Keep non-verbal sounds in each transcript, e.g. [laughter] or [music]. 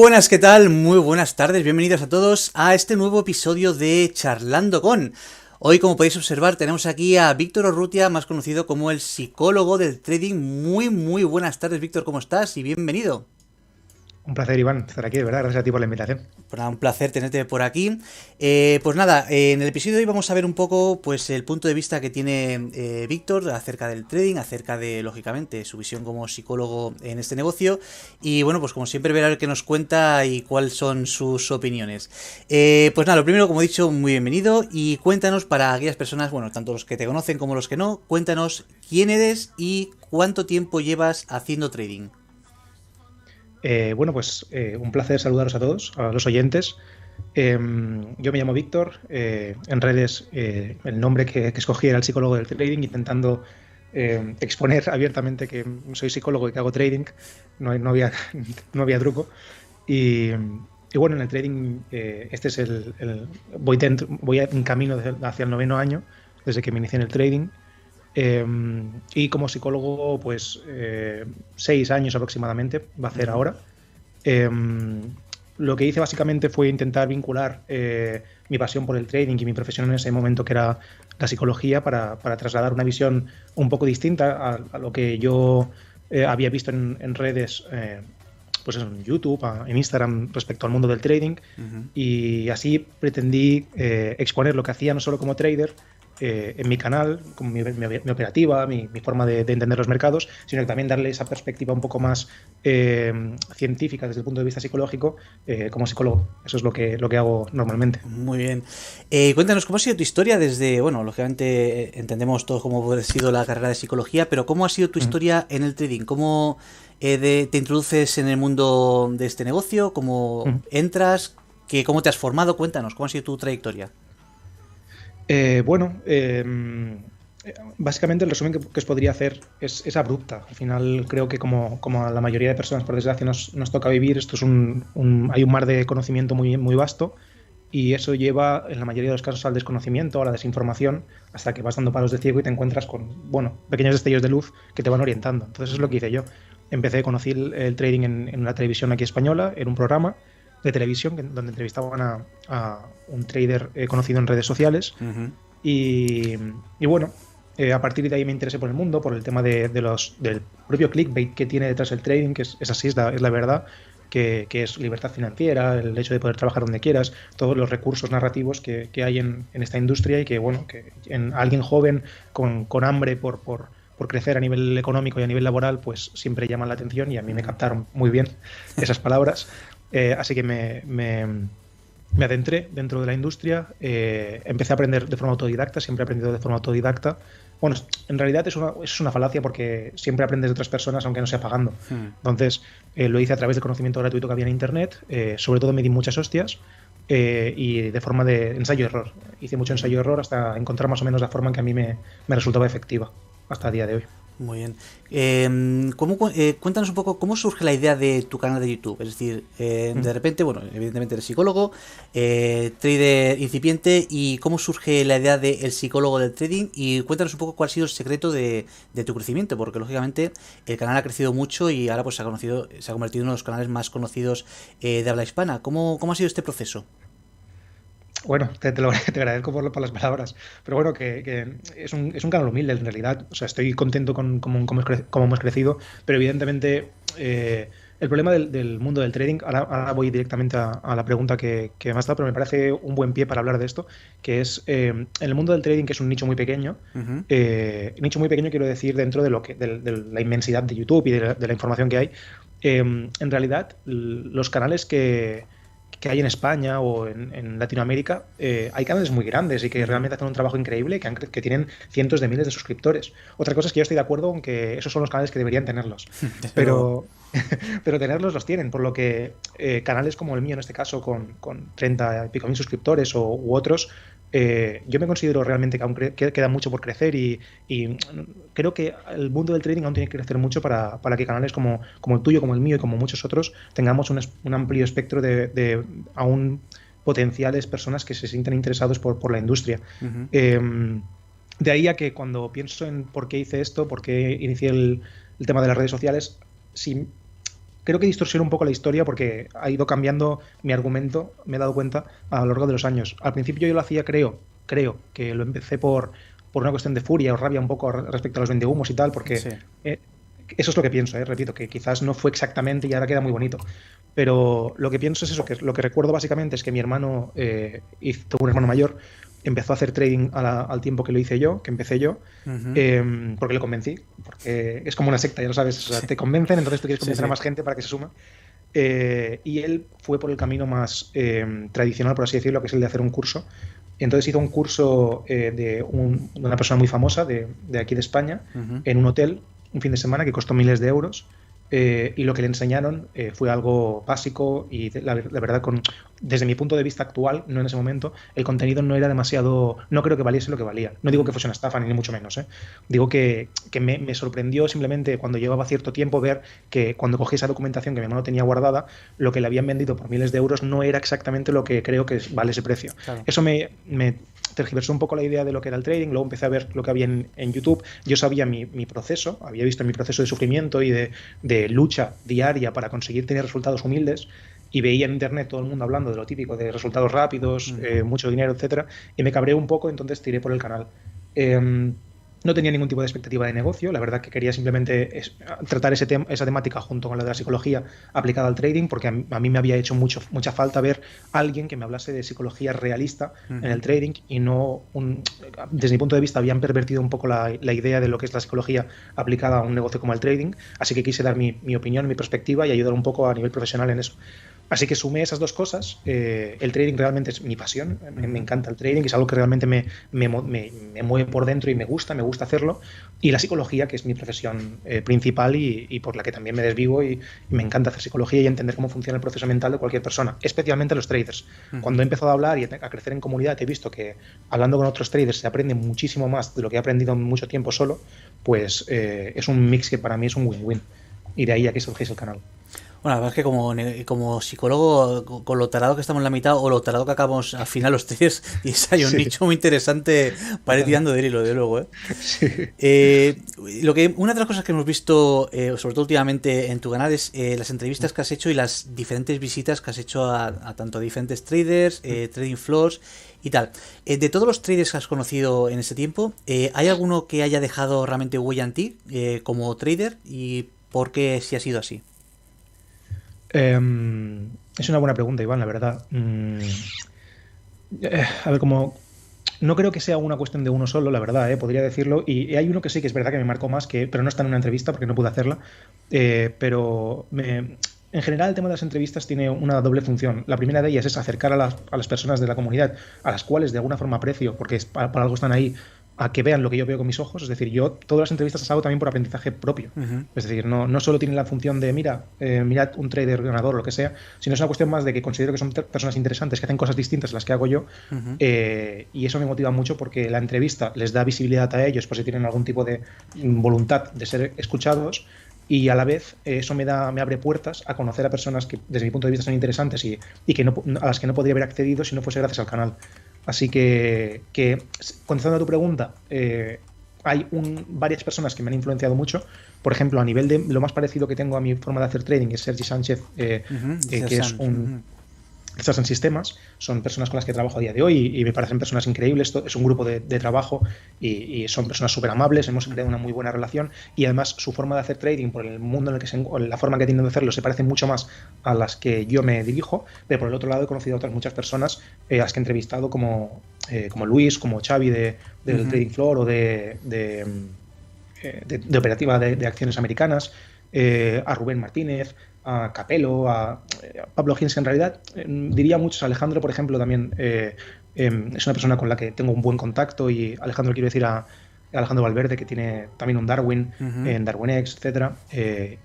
Buenas, ¿qué tal? Muy buenas tardes, bienvenidos a todos a este nuevo episodio de Charlando con. Hoy, como podéis observar, tenemos aquí a Víctor Orrutia, más conocido como el psicólogo del trading. Muy, muy buenas tardes, Víctor, ¿cómo estás? Y bienvenido. Un placer, Iván, estar aquí, de verdad. Gracias a ti por la invitación. Pues un placer tenerte por aquí. Eh, pues nada, en el episodio de hoy vamos a ver un poco pues el punto de vista que tiene eh, Víctor acerca del trading, acerca de, lógicamente, su visión como psicólogo en este negocio. Y bueno, pues como siempre, ver a ver qué nos cuenta y cuáles son sus opiniones. Eh, pues nada, lo primero, como he dicho, muy bienvenido. Y cuéntanos para aquellas personas, bueno, tanto los que te conocen como los que no, cuéntanos quién eres y cuánto tiempo llevas haciendo trading. Eh, bueno, pues eh, un placer saludaros a todos, a los oyentes. Em, yo me llamo Víctor, eh, en redes el nombre que, escogí era el psicólogo del trading, intentando em, exponer abiertamente que soy psicólogo y que hago trading, no, había, [laughs] no había truco. Y, bueno, en el trading este es el... voy, voy en camino hacia el noveno año, desde que me inicié en el trading. Em, y como psicólogo, pues eh, seis años aproximadamente va a hacer ahora. Em, lo que hice básicamente fue intentar vincular eh, mi pasión por el trading y mi profesión en ese momento, que era la psicología, para, trasladar una visión un poco distinta a, lo que yo eh, había visto en, redes, pues en YouTube, en Instagram, respecto al mundo del trading. Y así pretendí exponer lo que hacía no solo como trader, eh, en mi canal, con mi, operativa, mi, forma de, entender los mercados, sino que también darle esa perspectiva un poco más eh, científica desde el punto de vista psicológico eh, como psicólogo. Eso es lo que, lo que hago normalmente. Muy bien. cuéntanos, ¿cómo ha sido tu historia desde, bueno, lógicamente entendemos todo cómo ha sido la carrera de psicología, pero ¿cómo ha sido tu historia en el trading? ¿Cómo te introduces en el mundo de este negocio? ¿Cómo entras? ¿Qué, ¿Cómo te has formado? Cuéntanos, ¿cómo ha sido tu trayectoria? Eh, bueno, em, básicamente el resumen que, os podría hacer es, abrupta. Al final creo que como, a la mayoría de personas, por desgracia, nos, toca vivir, esto es un, hay un mar de conocimiento muy, muy vasto y eso lleva en la mayoría de los casos al desconocimiento, a la desinformación, hasta que vas dando palos de ciego y te encuentras con, bueno, pequeños destellos de luz que te van orientando. Entonces es lo que hice yo. Empecé, conocí el, el trading en, en, una televisión aquí española, en un programa, de televisión donde entrevistaban a, un trader eh, conocido en redes sociales. y, bueno, eh, a partir de ahí me interesé por el mundo, por el tema de, los, del propio clickbait que tiene detrás el trading, que es, así, es la, es la verdad. Que, es libertad financiera, el hecho de poder trabajar donde quieras, todos los recursos narrativos que, hay en, esta industria y que, bueno, que en alguien joven con, hambre por, por, por crecer a nivel económico y a nivel laboral, pues siempre llaman la atención y a mí me captaron muy bien esas palabras. Eh, así que me, me, adentré dentro de la industria, eh, empecé a aprender de forma autodidacta, siempre he aprendido de forma autodidacta. Bueno, en realidad es una, es una falacia porque siempre aprendes de otras personas aunque no sea pagando. Hmm. Entonces, eh, lo hice a través del conocimiento gratuito que había en Internet, sobre todo me di muchas hostias. y de forma de ensayo-error. Hice mucho ensayo-error hasta encontrar más o menos la forma en que a mí me, me resultaba efectiva hasta el día de hoy. Muy bien. Em, eh, cuéntanos un poco cómo surge la idea de tu canal de YouTube. Es decir, eh, de repente, bueno, evidentemente eres psicólogo, eh, trader incipiente, y cómo surge la idea del psicólogo del trading. Y cuéntanos un poco cuál ha sido el secreto de, tu crecimiento, porque lógicamente el canal ha crecido mucho y ahora pues se ha, conocido, se ha convertido en uno de los canales más conocidos de habla hispana. ¿Cómo, ¿Cómo ha sido este proceso? Bueno, te, lo, [laughs] agradezco por, las palabras, pero bueno, que, es, un, es, un, canal humilde en realidad. O sea, estoy contento con cómo, hemos crecido, pero evidentemente eh, el problema del, mundo del trading, ahora, voy directamente a, la pregunta que, me has dado, pero me parece un buen pie para hablar de esto, que es eh, en el mundo del trading, que es un nicho muy pequeño, eh, nicho muy pequeño quiero decir dentro de, lo que, de, la inmensidad de YouTube y de la información que hay, en realidad los canales que que hay en España o en, Latinoamérica, eh, hay canales muy grandes y que realmente hacen un trabajo increíble que, que, tienen cientos de miles de suscriptores. Otra cosa es que yo estoy de acuerdo con que esos son los canales que deberían tenerlos. [laughs] pero, [laughs] pero tenerlos los tienen, por lo que eh, canales como el mío en este caso, con, con 30 y pico mil suscriptores o, u otros, eh, yo me considero realmente que aún queda mucho por crecer y, creo que el mundo del trading aún tiene que crecer mucho para, que canales como, como, el tuyo, como el mío y como muchos otros tengamos un, amplio espectro de, aún potenciales personas que se sienten interesados por, la industria. Em, de ahí a que cuando pienso en por qué hice esto, por qué inicié el, tema de las redes sociales, si creo que distorsiona un poco la historia porque ha ido cambiando mi argumento, me he dado cuenta a lo largo de los años. Al principio yo lo hacía, creo, creo que lo empecé por, por una cuestión de furia o rabia un poco respecto a los vendehumos y tal, porque eh, eso es lo que pienso, eh, repito, que quizás no fue exactamente y ahora queda muy bonito. Pero lo que pienso es eso, que lo que recuerdo básicamente es que mi hermano, eh, un hermano mayor, empezó a hacer trading al tiempo que lo hice yo, que empecé yo, em, porque le convencí, porque es como una secta, ya lo sabes, te convencen, entonces tú quieres convencer a más gente para que se suma. Eh, y él fue por el camino más em, tradicional, por así decirlo, que es el de hacer un curso. Entonces hizo un curso eh, de, una persona muy famosa de, aquí de España en un hotel un fin de semana que costó miles de euros eh, y lo que le enseñaron eh, fue algo básico y la, verdad, con, desde mi punto de vista actual, no en ese momento, el contenido no era demasiado, no creo que valiese lo que valía. No digo que fuese una estafa, ni mucho menos. ¿eh? Digo que, que me, me, sorprendió simplemente cuando llevaba cierto tiempo ver que cuando cogí esa documentación que mi hermano tenía guardada, lo que le habían vendido por miles de euros no era exactamente lo que creo que vale ese precio. Eso me, me tergiversó un poco la idea de lo que era el trading, luego empecé a ver lo que había en, YouTube, yo sabía mi, proceso, había visto mi proceso de sufrimiento y de, lucha diaria para conseguir tener resultados humildes, y veía en internet todo el mundo hablando de lo típico, de resultados rápidos, eh, mucho dinero, etcétera, y me cabré un poco, entonces tiré por el canal. Em, no tenía ningún tipo de expectativa de negocio, la verdad que quería simplemente tratar ese esa temática junto con la de la psicología aplicada al trading, porque a, mí me había hecho mucho, mucha falta ver a alguien que me hablase de psicología realista en el trading y no, un, desde mi punto de vista, habían pervertido un poco la, idea de lo que es la psicología aplicada a un negocio como el trading, así que quise dar mi, mi opinión, mi perspectiva y ayudar un poco a nivel profesional en eso. Así que sumé esas dos cosas. Eh, el trading realmente es mi pasión, me, encanta el trading, es algo que realmente me, me, mueve por dentro y me gusta, me gusta hacerlo. Y la psicología, que es mi profesión eh, principal y, por la que también me desvivo y, me encanta hacer psicología y entender cómo funciona el proceso mental de cualquier persona, especialmente los traders. Cuando he empezado a hablar y a crecer en comunidad, he visto que hablando con otros traders se aprende muchísimo más de lo que he aprendido en mucho tiempo solo, pues eh, es un mix que para mí es un win-win. Y de ahí a que surgís el canal. Bueno, la verdad es que como, como psicólogo, con lo tarado que estamos en la mitad o lo tarado que acabamos al final los tres, [laughs] y hay un nicho muy interesante para ir tirando del hilo, de luego. ¿eh? Eh, lo que, una de las cosas que hemos visto, eh, sobre todo últimamente en tu canal, es las entrevistas que has hecho y las diferentes visitas que has hecho a, tanto diferentes traders, trading floors y tal. de todos los traders que has conocido en ese tiempo, ¿hay alguno que haya dejado realmente huella en ti como trader y por qué si ha sido así? Em, es una buena pregunta, Iván, la verdad. Mm, eh, a ver, como no creo que sea una cuestión de uno solo, la verdad, eh, podría decirlo. Y hay uno que sí que es verdad que me marcó más, que, pero no está en una entrevista porque no pude hacerla. Eh, pero en general el tema de las entrevistas tiene una doble función. La primera de ellas es acercar a las, personas de la comunidad, a las cuales de alguna forma aprecio, porque para, algo están ahí, a que vean lo que yo veo con mis ojos. Es decir, yo todas las entrevistas las hago también por aprendizaje propio. Es decir, no, no solo tienen la función de, mira, eh, mirad un trader ganador o lo que sea, sino es una cuestión más de que considero que son personas interesantes, que hacen cosas distintas a las que hago yo. Eh, y eso me motiva mucho porque la entrevista les da visibilidad a ellos por si tienen algún tipo de voluntad de ser escuchados y a la vez eso me da me abre puertas a conocer a personas que desde mi punto de vista son interesantes y, y que no, a las que no podría haber accedido si no fuese gracias al canal. Así que, que contestando a tu pregunta, eh, hay varias personas que me han influenciado mucho. Por ejemplo, a nivel de lo más parecido que tengo a mi forma de hacer trading es Sergi Sánchez, eh, eh, que es un, estas en sistemas, son personas con las que trabajo a día de hoy y, me parecen personas increíbles. es un grupo de, trabajo y, son personas súper amables, hemos creado una muy buena relación y además su forma de hacer trading, por el mundo en el que se, la forma que tienen de hacerlo, se parece mucho más a las que yo me dirijo. Pero por el otro lado he conocido a otras muchas personas eh, a las que he entrevistado, como, eh, como Luis, como Xavi de, del Trading Floor o de, de, eh, operativa de, acciones americanas, a Rubén Martínez, a Capello, a, Pablo Gins, en realidad eh, diría muchos, Alejandro, por ejemplo, también eh, em, es una persona con la que tengo un buen contacto y Alejandro quiero decir a, Alejandro Valverde, que tiene también un Darwin en Darwin X, etcétera. Eh,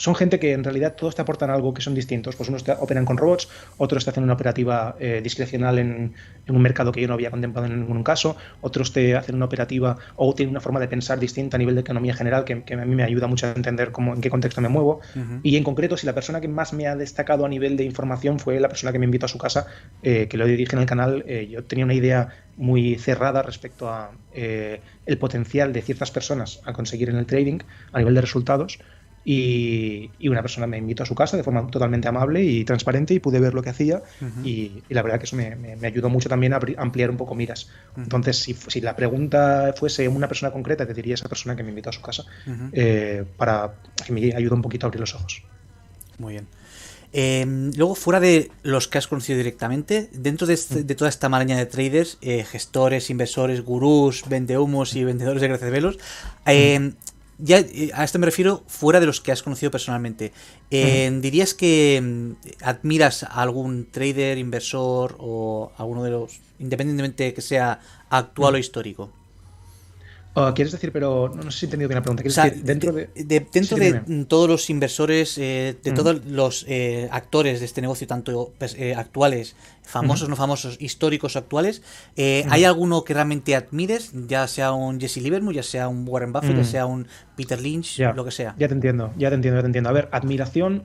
son gente que en realidad todos te aportan algo que son distintos. Pues unos te operan con robots, otros te hacen una operativa eh, discrecional en, un mercado que yo no había contemplado en ningún caso, otros te hacen una operativa o tienen una forma de pensar distinta a nivel de economía general que, a mí me ayuda mucho a entender cómo, en qué contexto me muevo. Y en concreto, si la persona que más me ha destacado a nivel de información fue la persona que me invitó a su casa, eh, que lo dije en el canal, eh, yo tenía una idea muy cerrada respecto a el potencial de ciertas personas a conseguir en el trading a nivel de resultados y, una persona me invitó a su casa de forma totalmente amable y transparente y pude ver lo que hacía y, la verdad que eso me, ayudó mucho también a ampliar un poco miras. Entonces, si, la pregunta fuese una persona concreta, te diría esa persona que me invitó a su casa eh, para que me ayude un poquito a abrir los ojos. Muy bien. Em, luego, fuera de los que has conocido directamente, dentro de, este, toda esta maraña de traders, eh, gestores, inversores, gurús, vendehumos y vendedores de gracias velos, ya eh, a esto me refiero fuera de los que has conocido personalmente. Eh, ¿Dirías que mm, admiras a algún trader, inversor o alguno de los, independientemente que sea actual o histórico? Oh, ¿Quieres decir, pero no, sé si he entendido bien la pregunta? decir, dentro de, dentro de todos los inversores, eh, de todos los eh, actores de este negocio, tanto pues, eh, actuales, famosos, no famosos, históricos o actuales, ¿hay alguno que realmente admires? Ya sea un Jesse Livermore, ya sea un Warren Buffett, ya sea un Peter Lynch, lo que sea. Ya te entiendo, ya te entiendo, ya te entiendo. A ver, admiración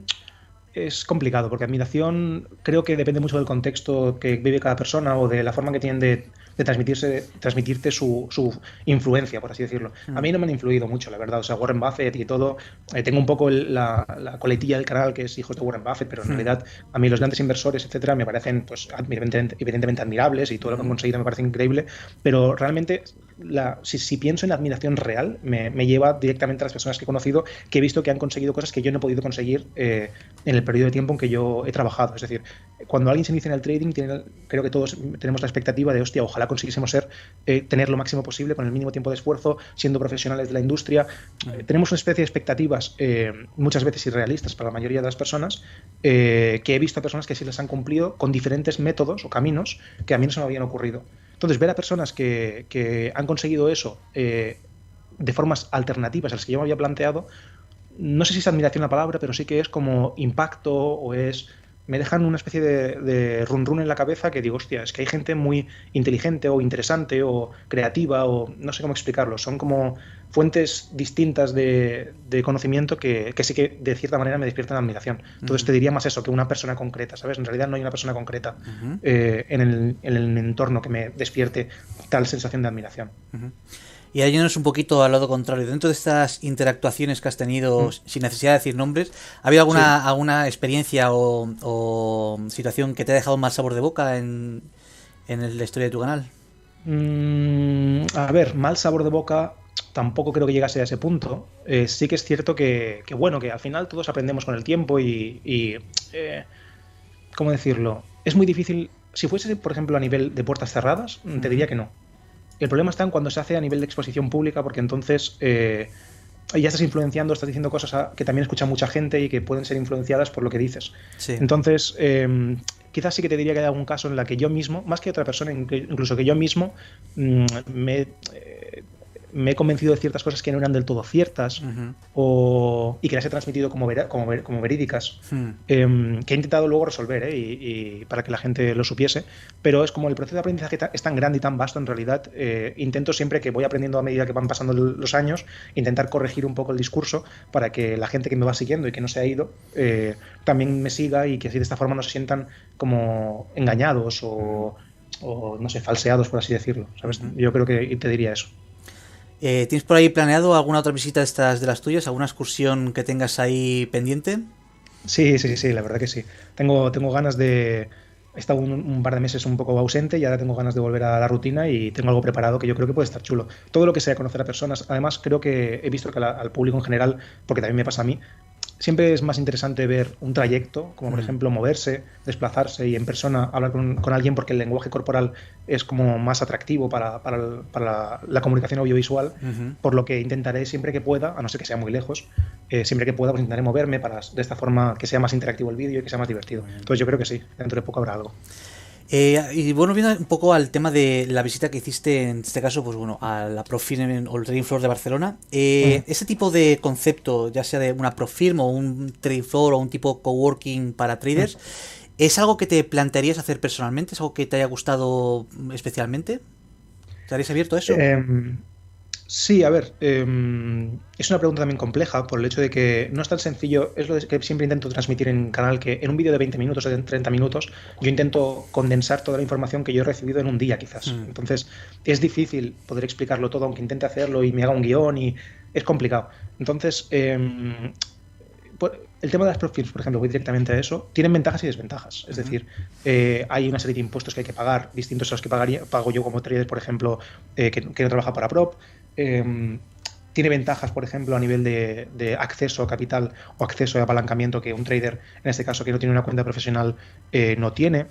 es complicado, porque admiración creo que depende mucho del contexto que vive cada persona o de la forma que tienen de de transmitirse, transmitirte su, su influencia, por así decirlo. A mí no me han influido mucho, la verdad. O sea, Warren Buffett y todo. Eh, tengo un poco la, la, coletilla del canal que es hijos de Warren Buffett, pero en realidad a mí los grandes inversores, etcétera, me parecen pues, evidentemente, admirables y todo lo que han conseguido me parece increíble. Pero realmente, la, si, pienso en admiración real, me, me, lleva directamente a las personas que he conocido que he visto que han conseguido cosas que yo no he podido conseguir eh, en el periodo de tiempo en que yo he trabajado. Es decir, cuando alguien se inicia en el trading, tiene, creo que todos tenemos la expectativa de, hostia, ojalá consiguiésemos ser, eh, tener lo máximo posible con el mínimo tiempo de esfuerzo, siendo profesionales de la industria. Eh, tenemos una especie de expectativas eh, muchas veces irrealistas para la mayoría de las personas, que he visto a personas que sí las han cumplido con diferentes métodos o caminos que a mí no se me habían ocurrido. Entonces, ver a personas que, que han conseguido eso de formas alternativas a las que yo me había planteado, no sé si es admiración la palabra, pero sí que es como impacto o es me dejan una especie de, run run en la cabeza que digo, hostia, es que hay gente muy inteligente o interesante o creativa o no sé cómo explicarlo. Son como fuentes distintas de, conocimiento que, sí que de cierta manera me despiertan admiración. Entonces te diría más eso que una persona concreta, ¿sabes? En realidad no hay una persona concreta eh, en, el, en, el, entorno que me despierte tal sensación de admiración. Y ayúdanos un poquito al lado contrario. Dentro de estas interactuaciones que has tenido, mm. sin necesidad de decir nombres, ¿ha habido alguna, alguna experiencia o, situación que te ha dejado mal sabor de boca en, la historia de tu canal? Mm, a ver, mal sabor de boca tampoco creo que llegase a ese punto. Eh, sí que es cierto que, bueno, que al final todos aprendemos con el tiempo y, eh, ¿cómo decirlo? Es muy difícil. Si fuese, por ejemplo, a nivel de puertas cerradas, te diría que no. El problema está en cuando se hace a nivel de exposición pública, porque entonces eh, ya estás influenciando, estás diciendo cosas que también escucha mucha gente y que pueden ser influenciadas por lo que dices. Entonces, em, quizás sí que te diría que hay algún caso en la que yo mismo, más que otra persona, incluso que yo mismo, mm, me me he convencido de ciertas cosas que no eran del todo ciertas o, y que las he transmitido como, como, como verídicas, hmm. em, que he intentado luego resolver ¿eh? y, para que la gente lo supiese, pero es como el proceso de aprendizaje es tan grande y tan vasto en realidad, eh, intento siempre que voy aprendiendo a medida que van pasando los años, intentar corregir un poco el discurso para que la gente que me va siguiendo y que no se ha ido eh, también me siga y que así de esta forma no se sientan como engañados o, o no sé, falseados, por así decirlo. ¿sabes? Yo creo que te diría eso. Eh, ¿Tienes por ahí planeado alguna otra visita de estas de las tuyas? ¿Alguna excursión que tengas ahí pendiente? Sí, sí, sí, la verdad que sí. Tengo, tengo ganas de. He estado un, par de meses un poco ausente y ahora tengo ganas de volver a la rutina y tengo algo preparado que yo creo que puede estar chulo. Todo lo que sea conocer a personas. Además, creo que he visto que al público en general, porque también me pasa a mí, siempre es más interesante ver un trayecto, como por mm. ejemplo moverse, desplazarse y en persona hablar con, alguien porque el lenguaje corporal es como más atractivo para, la, comunicación audiovisual, por lo que intentaré siempre que pueda, a no ser que sea muy lejos, eh, siempre que pueda pues intentaré moverme para de esta forma que sea más interactivo el vídeo y que sea más divertido. Entonces yo creo que sí, dentro de poco habrá algo. Eh, y bueno, viendo un poco al tema de la visita que hiciste, en este caso, pues bueno, a la Profirm o el Trading Floor de Barcelona, eh, ese tipo de concepto, ya sea de una Profirm o un Trading Floor o un tipo coworking para traders, ¿es algo que te plantearías hacer personalmente? ¿Es algo que te haya gustado especialmente? ¿Estarías abierto a eso? Em, Sí, a ver, em, es una pregunta también compleja por el hecho de que no es tan sencillo, es lo que siempre intento transmitir en canal, que en un vídeo de 20 minutos o de 30 minutos yo intento condensar toda la información que yo he recibido en un día quizás. Mm. Entonces es difícil poder explicarlo todo, aunque intente hacerlo y me haga un guion y es complicado. Entonces, em, el tema de las profiles, por ejemplo, voy directamente a eso, tienen ventajas y desventajas. Es decir, eh, hay una serie de impuestos que hay que pagar, distintos a los que pagaría, pago yo como trader, por ejemplo, eh, que, no trabaja para prop. Em, tiene ventajas, por ejemplo, a nivel de, acceso a capital o acceso a apalancamiento que un trader, en este caso que no tiene una cuenta profesional, eh, no tiene.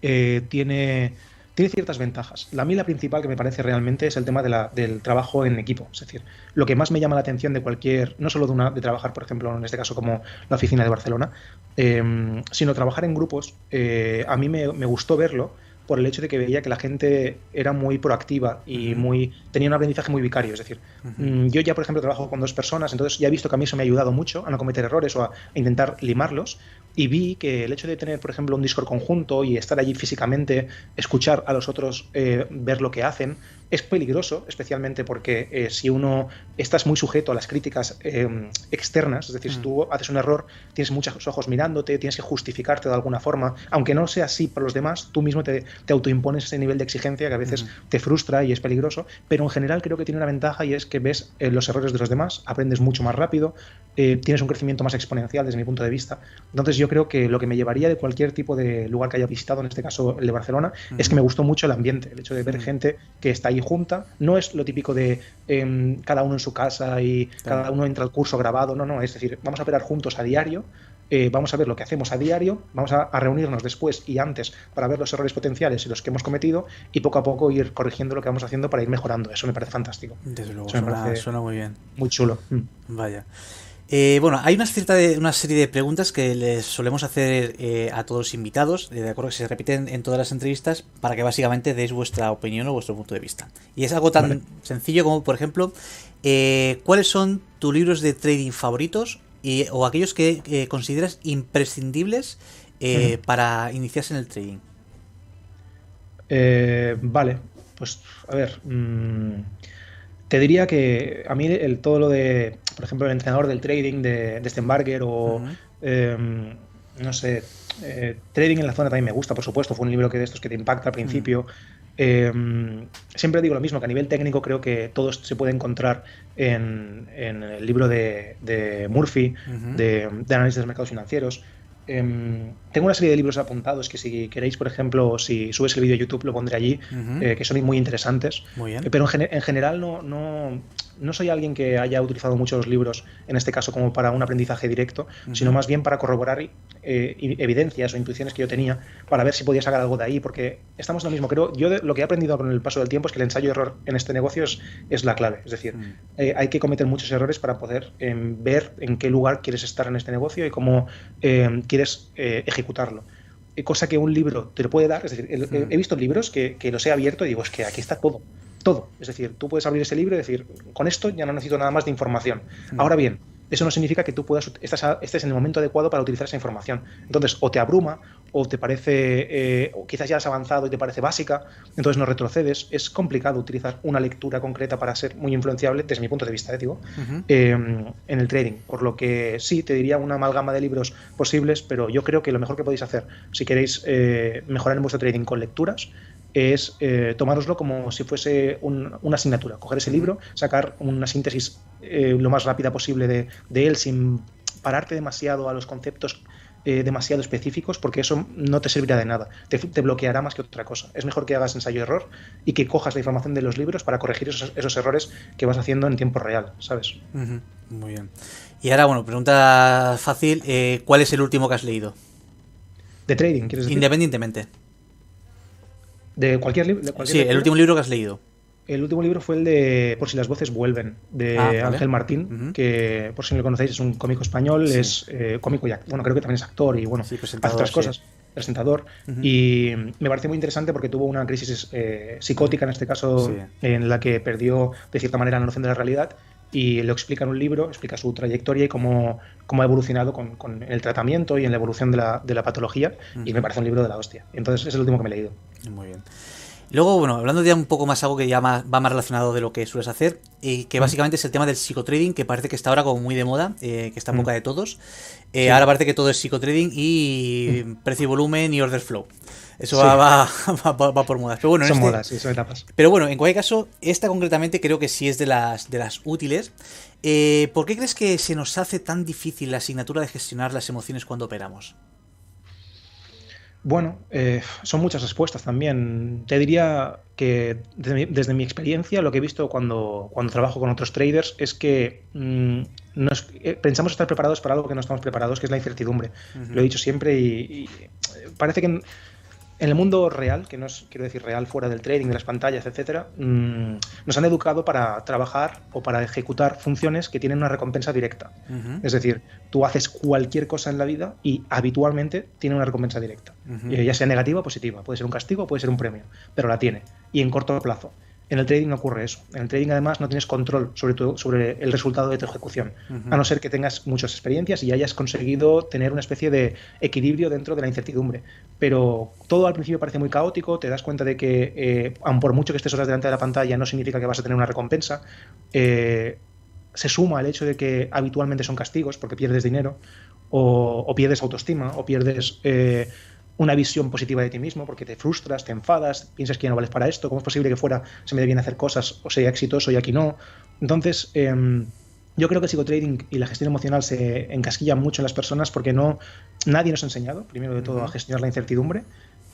tiene tiene ciertas ventajas. La mí la principal que me parece realmente es el tema del trabajo en equipo. Es decir, lo que más me llama la atención de cualquier, no solo de, una, de trabajar, por ejemplo, en este caso como la oficina de Barcelona, em, sino trabajar en grupos, eh, a mí me, gustó verlo por el hecho de que veía que la gente era muy proactiva y muy tenía un aprendizaje muy vicario. Es decir, mm, yo ya, por ejemplo, trabajo con dos personas, entonces ya he visto que a mí eso me ha ayudado mucho a no cometer errores o a intentar limarlos y vi que el hecho de tener, por ejemplo, un Discord conjunto y estar allí físicamente, escuchar a los otros, eh, ver lo que hacen, es peligroso, especialmente porque eh, si uno estás muy sujeto a las críticas eh, externas, es decir, si mm. tú haces un error, tienes muchos ojos mirándote, tienes que justificarte de alguna forma, aunque no sea así para los demás, tú mismo te, autoimpones ese nivel de exigencia que a veces mm. te frustra y es peligroso, pero en general creo que tiene una ventaja y es que ves eh, los errores de los demás, aprendes mucho más rápido, tienes un crecimiento más exponencial desde mi punto de vista. Entonces yo creo que lo que me llevaría de cualquier tipo de lugar que haya visitado, en este caso el de Barcelona, es que me gustó mucho el ambiente, el hecho de ver gente que está ahí junta. No es lo típico de em, cada uno en su casa y cada uno entra al curso grabado. No, no. Es decir, vamos a operar juntos a diario. Eh, vamos a ver lo que hacemos a diario, vamos a, reunirnos después y antes para ver los errores potenciales y los que hemos cometido y poco a poco ir corrigiendo lo que vamos haciendo para ir mejorando. Eso me parece fantástico. Desde luego, suena, muy bien. Muy chulo. Mm. Vaya. Eh, bueno, hay una, cierta de, una serie de preguntas que les solemos hacer eh, a todos los invitados, eh, de acuerdo que se repiten en todas las entrevistas, para que básicamente deis vuestra opinión o vuestro punto de vista. Y es algo tan sencillo como, por ejemplo, ¿cuáles son tus libros de trading favoritos y, o aquellos que consideras imprescindibles para iniciarse en el trading? vale, pues a ver. Mm, te diría que a mí el, todo lo de, por ejemplo, el entrenador del trading de, de Stenbarger o, em, no sé, eh, Trading en la zona también me gusta, por supuesto, fue un libro que de estos que te impacta al principio. Em, siempre digo lo mismo, que a nivel técnico creo que todo se puede encontrar en, el libro de, Murphy, de, de, análisis de mercados financieros. Em, tengo una serie de libros apuntados que si queréis, por ejemplo, si subes el vídeo a YouTube lo pondré allí, eh, que son muy interesantes. Eh, pero en, general no, no, no soy alguien que haya utilizado muchos libros, en este caso como para un aprendizaje directo, sino más bien para corroborar eh, evidencias o intuiciones que yo tenía para ver si podía sacar algo de ahí, porque estamos en lo mismo. Creo, yo lo que he aprendido con el paso del tiempo es que el ensayo-error en este negocio es, la clave. Es decir, eh, hay que cometer muchos errores para poder em, ver en qué lugar quieres estar en este negocio y cómo em, quieres eh, ejecutarlo cosa que un libro te lo puede dar. Es decir, he, visto libros que, que, los he abierto y digo, es que aquí está todo todo. Es decir, tú puedes abrir ese libro y decir, con esto ya no necesito nada más de información. Mm. Ahora bien, eso no significa que tú puedas estés, en el momento adecuado para utilizar esa información. Entonces, o te abruma, o te parece, eh, o quizás ya has avanzado y te parece básica, entonces no retrocedes. Es complicado utilizar una lectura concreta para ser muy influenciable, desde mi punto de vista, eh, digo, em, en el trading. Por lo que sí, te diría una amalgama de libros posibles, pero yo creo que lo mejor que podéis hacer, si queréis eh, mejorar en vuestro trading con lecturas, es eh, tomároslo como si fuese una asignatura, coger ese libro, sacar una síntesis eh, lo más rápida posible de, él sin pararte demasiado a los conceptos eh, demasiado específicos, porque eso no te servirá de nada, te, bloqueará más que otra cosa. Es mejor que hagas ensayo-error y que cojas la información de los libros para corregir esos, errores que vas haciendo en tiempo real, ¿sabes? Muy bien. Y ahora, bueno, pregunta fácil, ¿cuál es el último que has leído? De trading, ¿quieres decir? Independientemente. De cualquier libro. Sí, el último libro que has leído. El último libro fue el de Por si las voces vuelven, de ah, Ángel Martín, que por si no lo conocéis es un cómico español, es eh, cómico y bueno, creo que también es actor y bueno, hace otras cosas, presentador. Y me parece muy interesante porque tuvo una crisis eh, psicótica en este caso, en la que perdió de cierta manera la noción de la realidad y lo explica en un libro, explica su trayectoria y cómo, cómo ha evolucionado con, con, el tratamiento y en la evolución de la, de la patología. Y me parece un libro de la hostia. Entonces es el último que me he leído. Muy bien. Luego, bueno, hablando ya un poco más algo que ya va más relacionado de lo que sueles hacer, y que básicamente es el tema del psicotrading, que parece que está ahora como muy de moda, eh, que está en boca de todos. Eh, ahora parece que todo es psicotrading y precio y volumen y order flow. Eso [laughs] va, por modas. Pero bueno, son este modas, sí, son etapas. Pero bueno, en cualquier caso, esta concretamente creo que sí es de las, de las útiles. Eh, ¿Por qué crees que se nos hace tan difícil la asignatura de gestionar las emociones cuando operamos? Bueno, eh, son muchas respuestas también. Te diría que desde mi, experiencia, lo que he visto cuando, cuando trabajo con otros traders es que mm, eh, pensamos estar preparados para algo que no estamos preparados, que es la incertidumbre. Lo he dicho siempre y parece que en el mundo real, que no es, quiero decir, real fuera del trading, de las pantallas, etcétera, mm, nos han educado para trabajar o para ejecutar funciones que tienen una recompensa directa. Es decir, tú haces cualquier cosa en la vida y habitualmente tiene una recompensa directa. Ya sea negativa o positiva. Puede ser un castigo o puede ser un premio, pero la tiene. Y en corto plazo. En el trading no ocurre eso. En el trading además no tienes control sobre, todo sobre el resultado de tu ejecución, a no ser que tengas muchas experiencias y hayas conseguido tener una especie de equilibrio dentro de la incertidumbre. Pero todo al principio parece muy caótico, te das cuenta de que, eh, aun por mucho que estés horas delante de la pantalla, no significa que vas a tener una recompensa. Eh, se suma el hecho de que habitualmente son castigos porque pierdes dinero o, pierdes autoestima o pierdes... Eh, una visión positiva de ti mismo, porque te frustras, te enfadas, piensas que ya no vales para esto, cómo es posible que fuera se me dé bien hacer cosas o sea exitoso y aquí no. Entonces, em, yo creo que el psicotrading y la gestión emocional se encasquillan mucho en las personas porque no nadie nos ha enseñado, primero de todo, a gestionar la incertidumbre.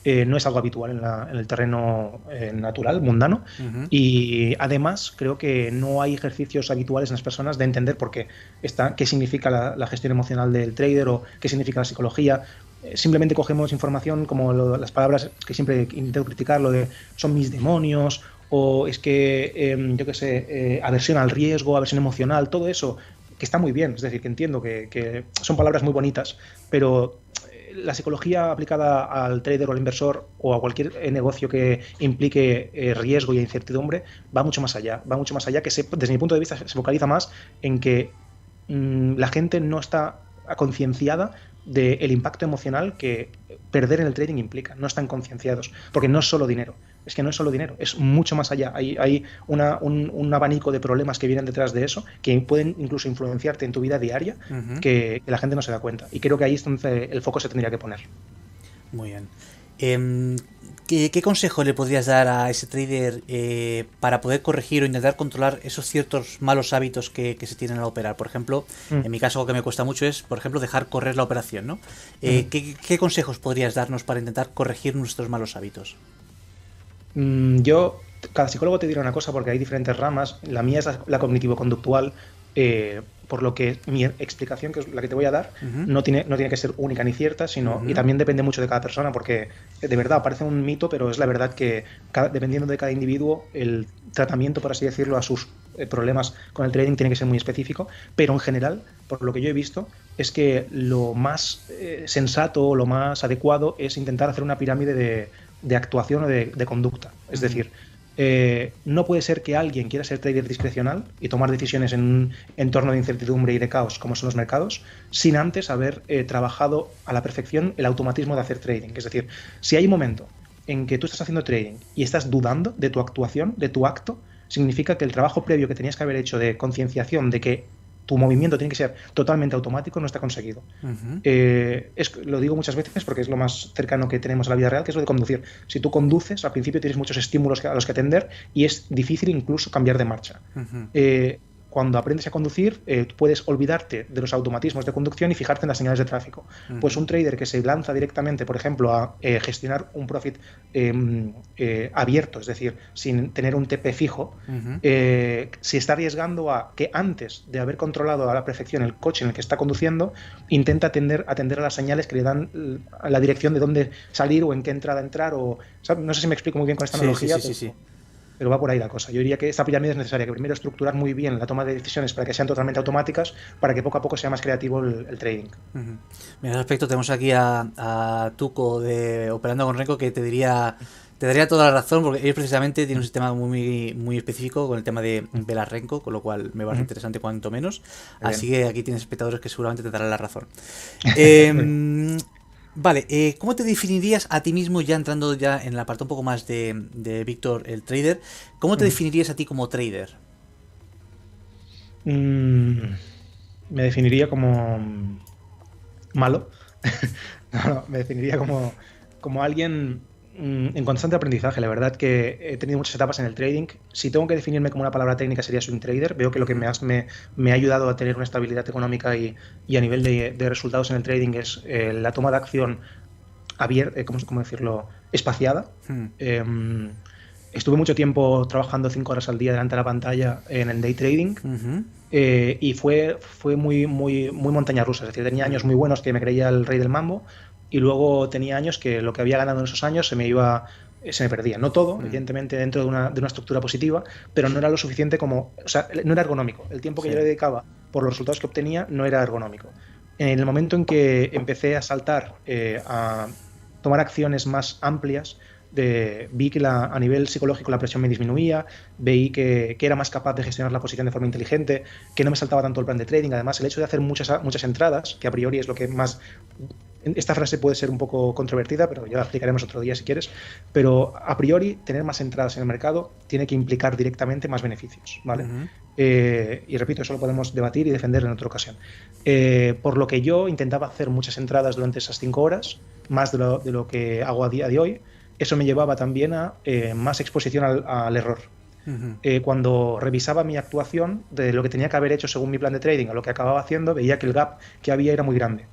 Eh, no es algo habitual en, el terreno eh, natural, mundano. Y además creo que no hay ejercicios habituales en las personas de entender por qué está, qué significa la, la, gestión emocional del trader o qué significa la psicología, eh, simplemente cogemos información como las palabras que siempre intento criticar, lo de son mis demonios, o es que, em, yo qué sé, eh, aversión al riesgo, aversión emocional, todo eso, que está muy bien, es decir, que entiendo que, son palabras muy bonitas, pero eh, la psicología aplicada al trader o al inversor o a cualquier negocio que implique riesgo y incertidumbre va mucho más allá. Va mucho más allá que desde mi punto de vista se focaliza más en que mm, la gente no está concienciada del impacto emocional que perder en el trading implica. No están concienciados, porque no es solo dinero. Es que no es solo dinero, es mucho más allá. Hay, hay un, abanico de problemas que vienen detrás de eso, que pueden incluso influenciarte en tu vida diaria, que, la gente no se da cuenta. Y creo que ahí es donde el foco se tendría que poner. Muy bien. Em, ¿Qué, consejo le podrías dar a ese trader eh, para poder corregir o intentar controlar esos ciertos malos hábitos que, se tienen al operar? Por ejemplo, mm. en mi caso, algo que me cuesta mucho es, por ejemplo, dejar correr la operación. ¿no? Eh. ¿qué, consejos podrías darnos para intentar corregir nuestros malos hábitos? Mm, yo, cada psicólogo te dirá una cosa porque hay diferentes ramas. La mía es la cognitivo-conductual. Eh, por lo que mi explicación, que es la que te voy a dar, no, tiene, no tiene que ser única ni cierta, sino y también depende mucho de cada persona, porque de verdad parece un mito, pero es la verdad que dependiendo de cada individuo, el tratamiento, por así decirlo, a sus eh, problemas con el trading tiene que ser muy específico, pero en general, por lo que yo he visto, es que lo más eh, sensato o lo más adecuado es intentar hacer una pirámide de, actuación o de, conducta. Es decir, eh, no puede ser que alguien quiera ser trader discrecional y tomar decisiones en un entorno de incertidumbre y de caos como son los mercados, sin antes haber eh, trabajado a la perfección el automatismo de hacer trading. Es decir, si hay un momento en que tú estás haciendo trading y estás dudando de tu actuación, de tu acto, significa que el trabajo previo que tenías que haber hecho de concienciación de que tu movimiento tiene que ser totalmente automático, no está conseguido. Eh, es, lo digo muchas veces porque es lo más cercano que tenemos a la vida real, que es lo de conducir. Si tú conduces, al principio tienes muchos estímulos a los que atender y es difícil incluso cambiar de marcha cuando aprendes a conducir, eh, puedes olvidarte de los automatismos de conducción y fijarte en las señales de tráfico. Pues un trader que se lanza directamente, por ejemplo, a eh, gestionar un profit em, eh, abierto, es decir, sin tener un TP fijo, se está arriesgando a que antes de haber controlado a la perfección el coche en el que está conduciendo, intenta atender, atender a las señales que le dan la dirección de dónde salir o en qué entrada entrar. O, no sé si me explico muy bien con esta analogía. Sí, sí, sí pero va por ahí la cosa. Yo diría que esta pirámide es necesaria, que primero estructurar muy bien la toma de decisiones para que sean totalmente automáticas, para que poco a poco sea más creativo el, trading. En ese aspecto tenemos aquí a, Tuco de Operando con Renko que te diría te daría toda la razón porque ellos precisamente tienen un sistema muy muy específico con el tema de velar Renko, con lo cual me va a ser interesante cuanto menos. Así que aquí tienes espectadores que seguramente te darán la razón. [laughs] Eh, Vale, eh, ¿cómo te definirías a ti mismo, ya entrando ya en la parte un poco más de, Víctor, el trader? ¿Cómo te mm. definirías a ti como trader? Mm, me definiría como malo. [laughs] no, me definiría como, como alguien en constante aprendizaje. La verdad que he tenido muchas etapas en el trading. Si tengo que definirme como una palabra técnica sería swing trader. Veo que lo que me, me, ha ayudado a tener una estabilidad económica y, a nivel de, resultados en el trading es eh, la toma de acción abierta, eh, ¿cómo, decirlo?, espaciada. Hmm. Em, estuve mucho tiempo trabajando cinco horas al día delante de la pantalla en el day trading eh, y fue, fue muy, muy, muy montaña rusa. Es decir, tenía años muy buenos que me creía el rey del mambo y luego tenía años que lo que había ganado en esos años se me iba se me perdía. No todo, evidentemente, dentro de una, de una, estructura positiva, pero no era lo suficiente como. O sea, no era ergonómico. El tiempo que yo le dedicaba por los resultados que obtenía no era ergonómico. En el momento en que empecé a saltar eh, a tomar acciones más amplias, vi que la, a nivel psicológico la presión me disminuía, veí que, era más capaz de gestionar la posición de forma inteligente, que no me saltaba tanto el plan de trading. Además, el hecho de hacer muchas, muchas entradas, que a priori es lo que más... Esta frase puede ser un poco controvertida, pero ya la explicaremos otro día si quieres. Pero a priori, tener más entradas en el mercado tiene que implicar directamente más beneficios. ¿vale? Eh, y repito, eso lo podemos debatir y defender en otra ocasión. Eh, por lo que yo intentaba hacer muchas entradas durante esas cinco horas, más de lo, de lo que hago a día de hoy eso me llevaba también a eh, más exposición al, error. Eh, cuando revisaba mi actuación de lo que tenía que haber hecho según mi plan de trading a lo que acababa haciendo, veía que el gap que había era muy grande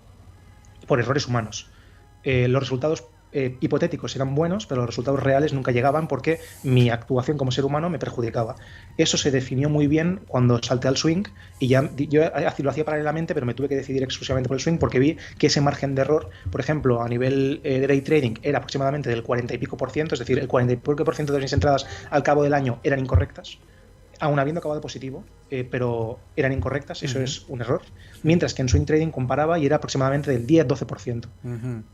por errores humanos. Eh, los resultados eh, hipotéticos eran buenos, pero los resultados reales nunca llegaban porque mi actuación como ser humano me perjudicaba. Eso se definió muy bien cuando salté al swing y ya yo lo hacía paralelamente, pero me tuve que decidir exclusivamente por el swing porque vi que ese margen de error, por ejemplo, a nivel eh, de day trading era aproximadamente del 40 y pico por ciento, es decir, el 40 y pico por ciento de mis entradas al cabo del año eran incorrectas aún habiendo acabado positivo, eh, pero eran incorrectas, eso es un error. Mientras que en swing trading comparaba y era aproximadamente del 10-12%.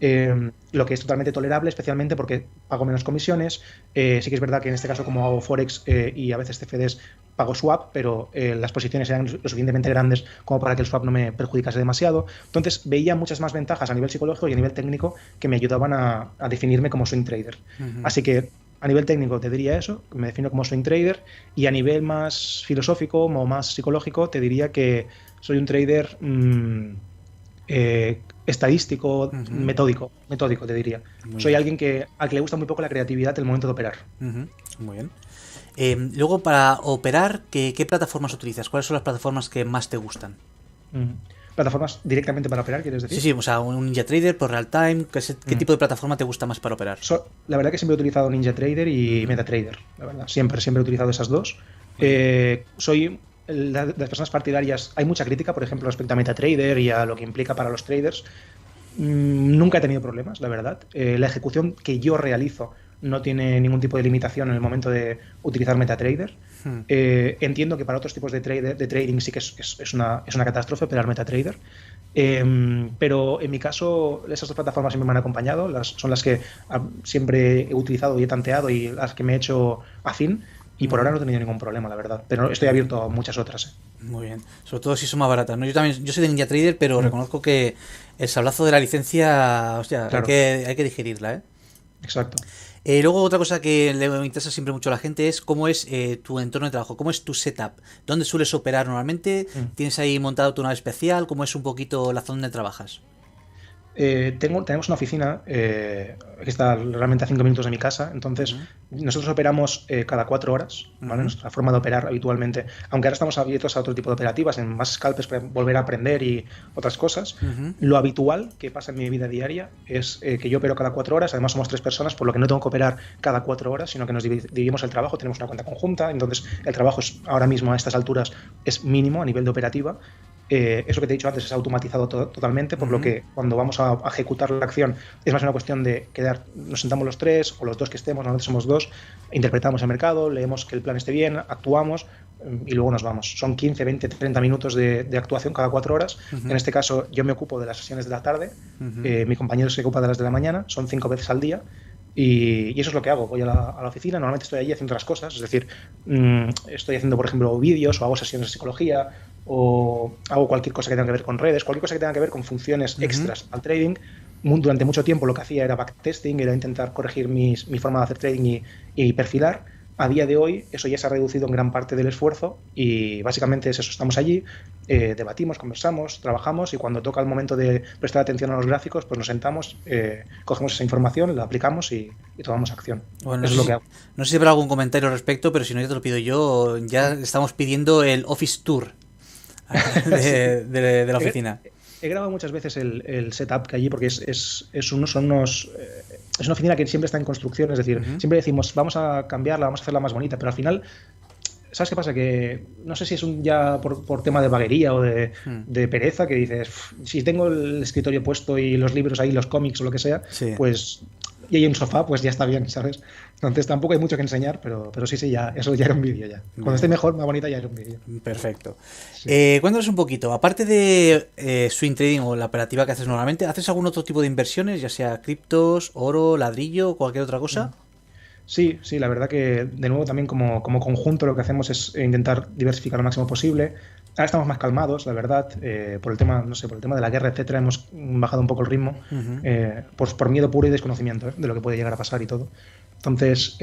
Eh, lo que es totalmente tolerable, especialmente porque pago menos comisiones. Eh, sí que es verdad que en este caso, como hago Forex y a veces CFDs, pago swap, pero las posiciones eran lo suficientemente grandes como para que el swap no me perjudicase demasiado. Entonces veía muchas más ventajas a nivel psicológico y a nivel técnico que me ayudaban a, definirme como swing trader. Así que a nivel técnico te diría eso, me defino como swing trader, y a nivel más filosófico o más psicológico te diría que soy un trader mm, eh, estadístico, metódico, metódico te diría. soy alguien que al que le gusta muy poco la creatividad en el momento de operar. Muy bien. Em, luego, para operar, ¿qué, plataformas utilizas? ¿Cuáles son las plataformas que más te gustan? Plataformas directamente para operar, ¿quieres decir? Sí, sí, o sea, un Ninja Trader por real time, ¿qué, mm. tipo de plataforma te gusta más para operar? la verdad que siempre he utilizado Ninja Trader y MetaTrader, la verdad, siempre, siempre he utilizado esas dos. Eh, soy de las personas partidarias, hay mucha crítica, por ejemplo, respecto a MetaTrader y a lo que implica para los traders. Mm, nunca he tenido problemas, la verdad. Eh, la ejecución que yo realizo no tiene ningún tipo de limitación en el momento de utilizar MetaTrader. Hmm. Eh, entiendo que para otros tipos de, de trading sí que es, una, es una catástrofe operar MetaTrader. Em, pero en mi caso, esas dos plataformas siempre me han acompañado, las, son las que siempre he utilizado y he tanteado y las que me he hecho afín. Y por hmm. ahora no he tenido ningún problema, la verdad. Pero estoy abierto a muchas otras. ¿eh? Muy bien. Sobre todo si son más baratas. ¿no? Yo también yo soy de Ninja Trader, pero hmm. reconozco que el sablazo de la licencia, hostia, hay, que, hay que digerirla. ¿eh? Exacto. Eh, luego otra cosa que le interesa siempre mucho a la gente es cómo es eh, tu entorno de trabajo, cómo es tu setup, dónde sueles operar normalmente, mm. tienes ahí montado tu nave especial, cómo es un poquito la zona donde trabajas. Eh, tengo, tenemos una oficina eh, que está realmente a cinco minutos de mi casa, entonces nosotros operamos eh, cada cuatro horas, nuestra forma de operar habitualmente, aunque ahora estamos abiertos a otro tipo de operativas, en más scalpes para volver a aprender y otras cosas. Lo habitual que pasa en mi vida diaria es que yo opero cada cuatro horas, además somos tres personas, por lo que no tengo que operar cada cuatro horas, sino que nos dividimos el trabajo, tenemos una cuenta conjunta, entonces el trabajo es, ahora mismo a estas alturas es mínimo a nivel de operativa eh, eso que te he dicho antes es automatizado totalmente, por lo que cuando vamos a, ejecutar la acción es más una cuestión de quedar, nos sentamos los tres o los dos que estemos, normalmente somos dos, interpretamos el mercado, leemos que el plan esté bien, actuamos y luego nos vamos. Son 15, 20, 30 minutos de, actuación cada cuatro horas. En este caso yo me ocupo de las sesiones de la tarde, eh, mi compañero se ocupa de las de la mañana, son cinco veces al día. Y, eso es lo que hago. Voy a la, oficina, normalmente estoy allí haciendo otras cosas, es decir, mm, estoy haciendo, por ejemplo, vídeos o hago sesiones de psicología o hago cualquier cosa que tenga que ver con redes, cualquier cosa que tenga que ver con funciones extras al trading. Durante mucho tiempo lo que hacía era backtesting, era intentar corregir mi forma de hacer trading y, perfilar. A día de hoy eso ya se ha reducido en gran parte del esfuerzo y básicamente es eso, estamos allí, eh, debatimos, conversamos, trabajamos y cuando toca el momento de prestar atención a los gráficos, pues nos sentamos, eh, cogemos esa información, la aplicamos y, tomamos acción. Bueno, no, sé si, no sé si habrá algún comentario al respecto, pero si no, yo te lo pido yo. Ya estamos pidiendo el Office Tour [laughs] de, la oficina. He, grabado muchas veces el, setup que allí porque es, es, es unos, son unos, eh, es una oficina que siempre está en construcción, es decir, siempre decimos vamos a cambiarla, vamos a hacerla más bonita, pero al final ¿Sabes qué pasa? Que no sé si es un ya por, tema de vaguería o de, hmm. pereza que dices, si tengo el escritorio puesto y los libros ahí, los cómics o lo que sea, pues y hay un sofá, pues ya está bien, ¿sabes? Entonces tampoco hay mucho que enseñar, pero, pero sí, sí, ya, eso ya era un vídeo ya. Cuando esté mejor, más bonita, ya era un vídeo. Perfecto. Eh, cuéntanos un poquito, aparte de eh, swing trading o la operativa que haces normalmente, ¿haces algún otro tipo de inversiones, ya sea criptos, oro, ladrillo o cualquier otra cosa? Mm. Sí, sí, la verdad que de nuevo también como, conjunto lo que hacemos es intentar diversificar lo máximo posible. Ahora estamos más calmados, la verdad, eh, por el tema, no sé, por el tema de la guerra, etcétera, hemos bajado un poco el ritmo, eh, por, miedo puro y desconocimiento eh, de lo que puede llegar a pasar y todo. Entonces,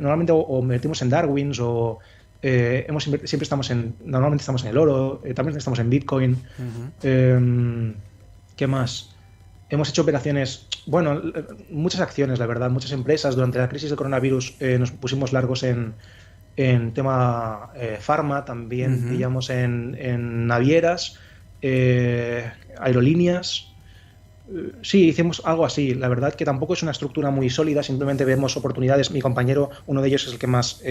normalmente o, metimos en Darwins o hemos, siempre estamos en, normalmente estamos en el oro, también estamos en Bitcoin. Em, ¿Qué más? Hemos hecho operaciones, bueno, muchas acciones, la verdad, muchas empresas. Durante la crisis del coronavirus eh, nos pusimos largos en, en tema eh, farma, también digamos en, navieras, eh, aerolíneas. Sí, hicimos algo así. La verdad que tampoco es una estructura muy sólida, simplemente vemos oportunidades. Mi compañero, uno de ellos es el que más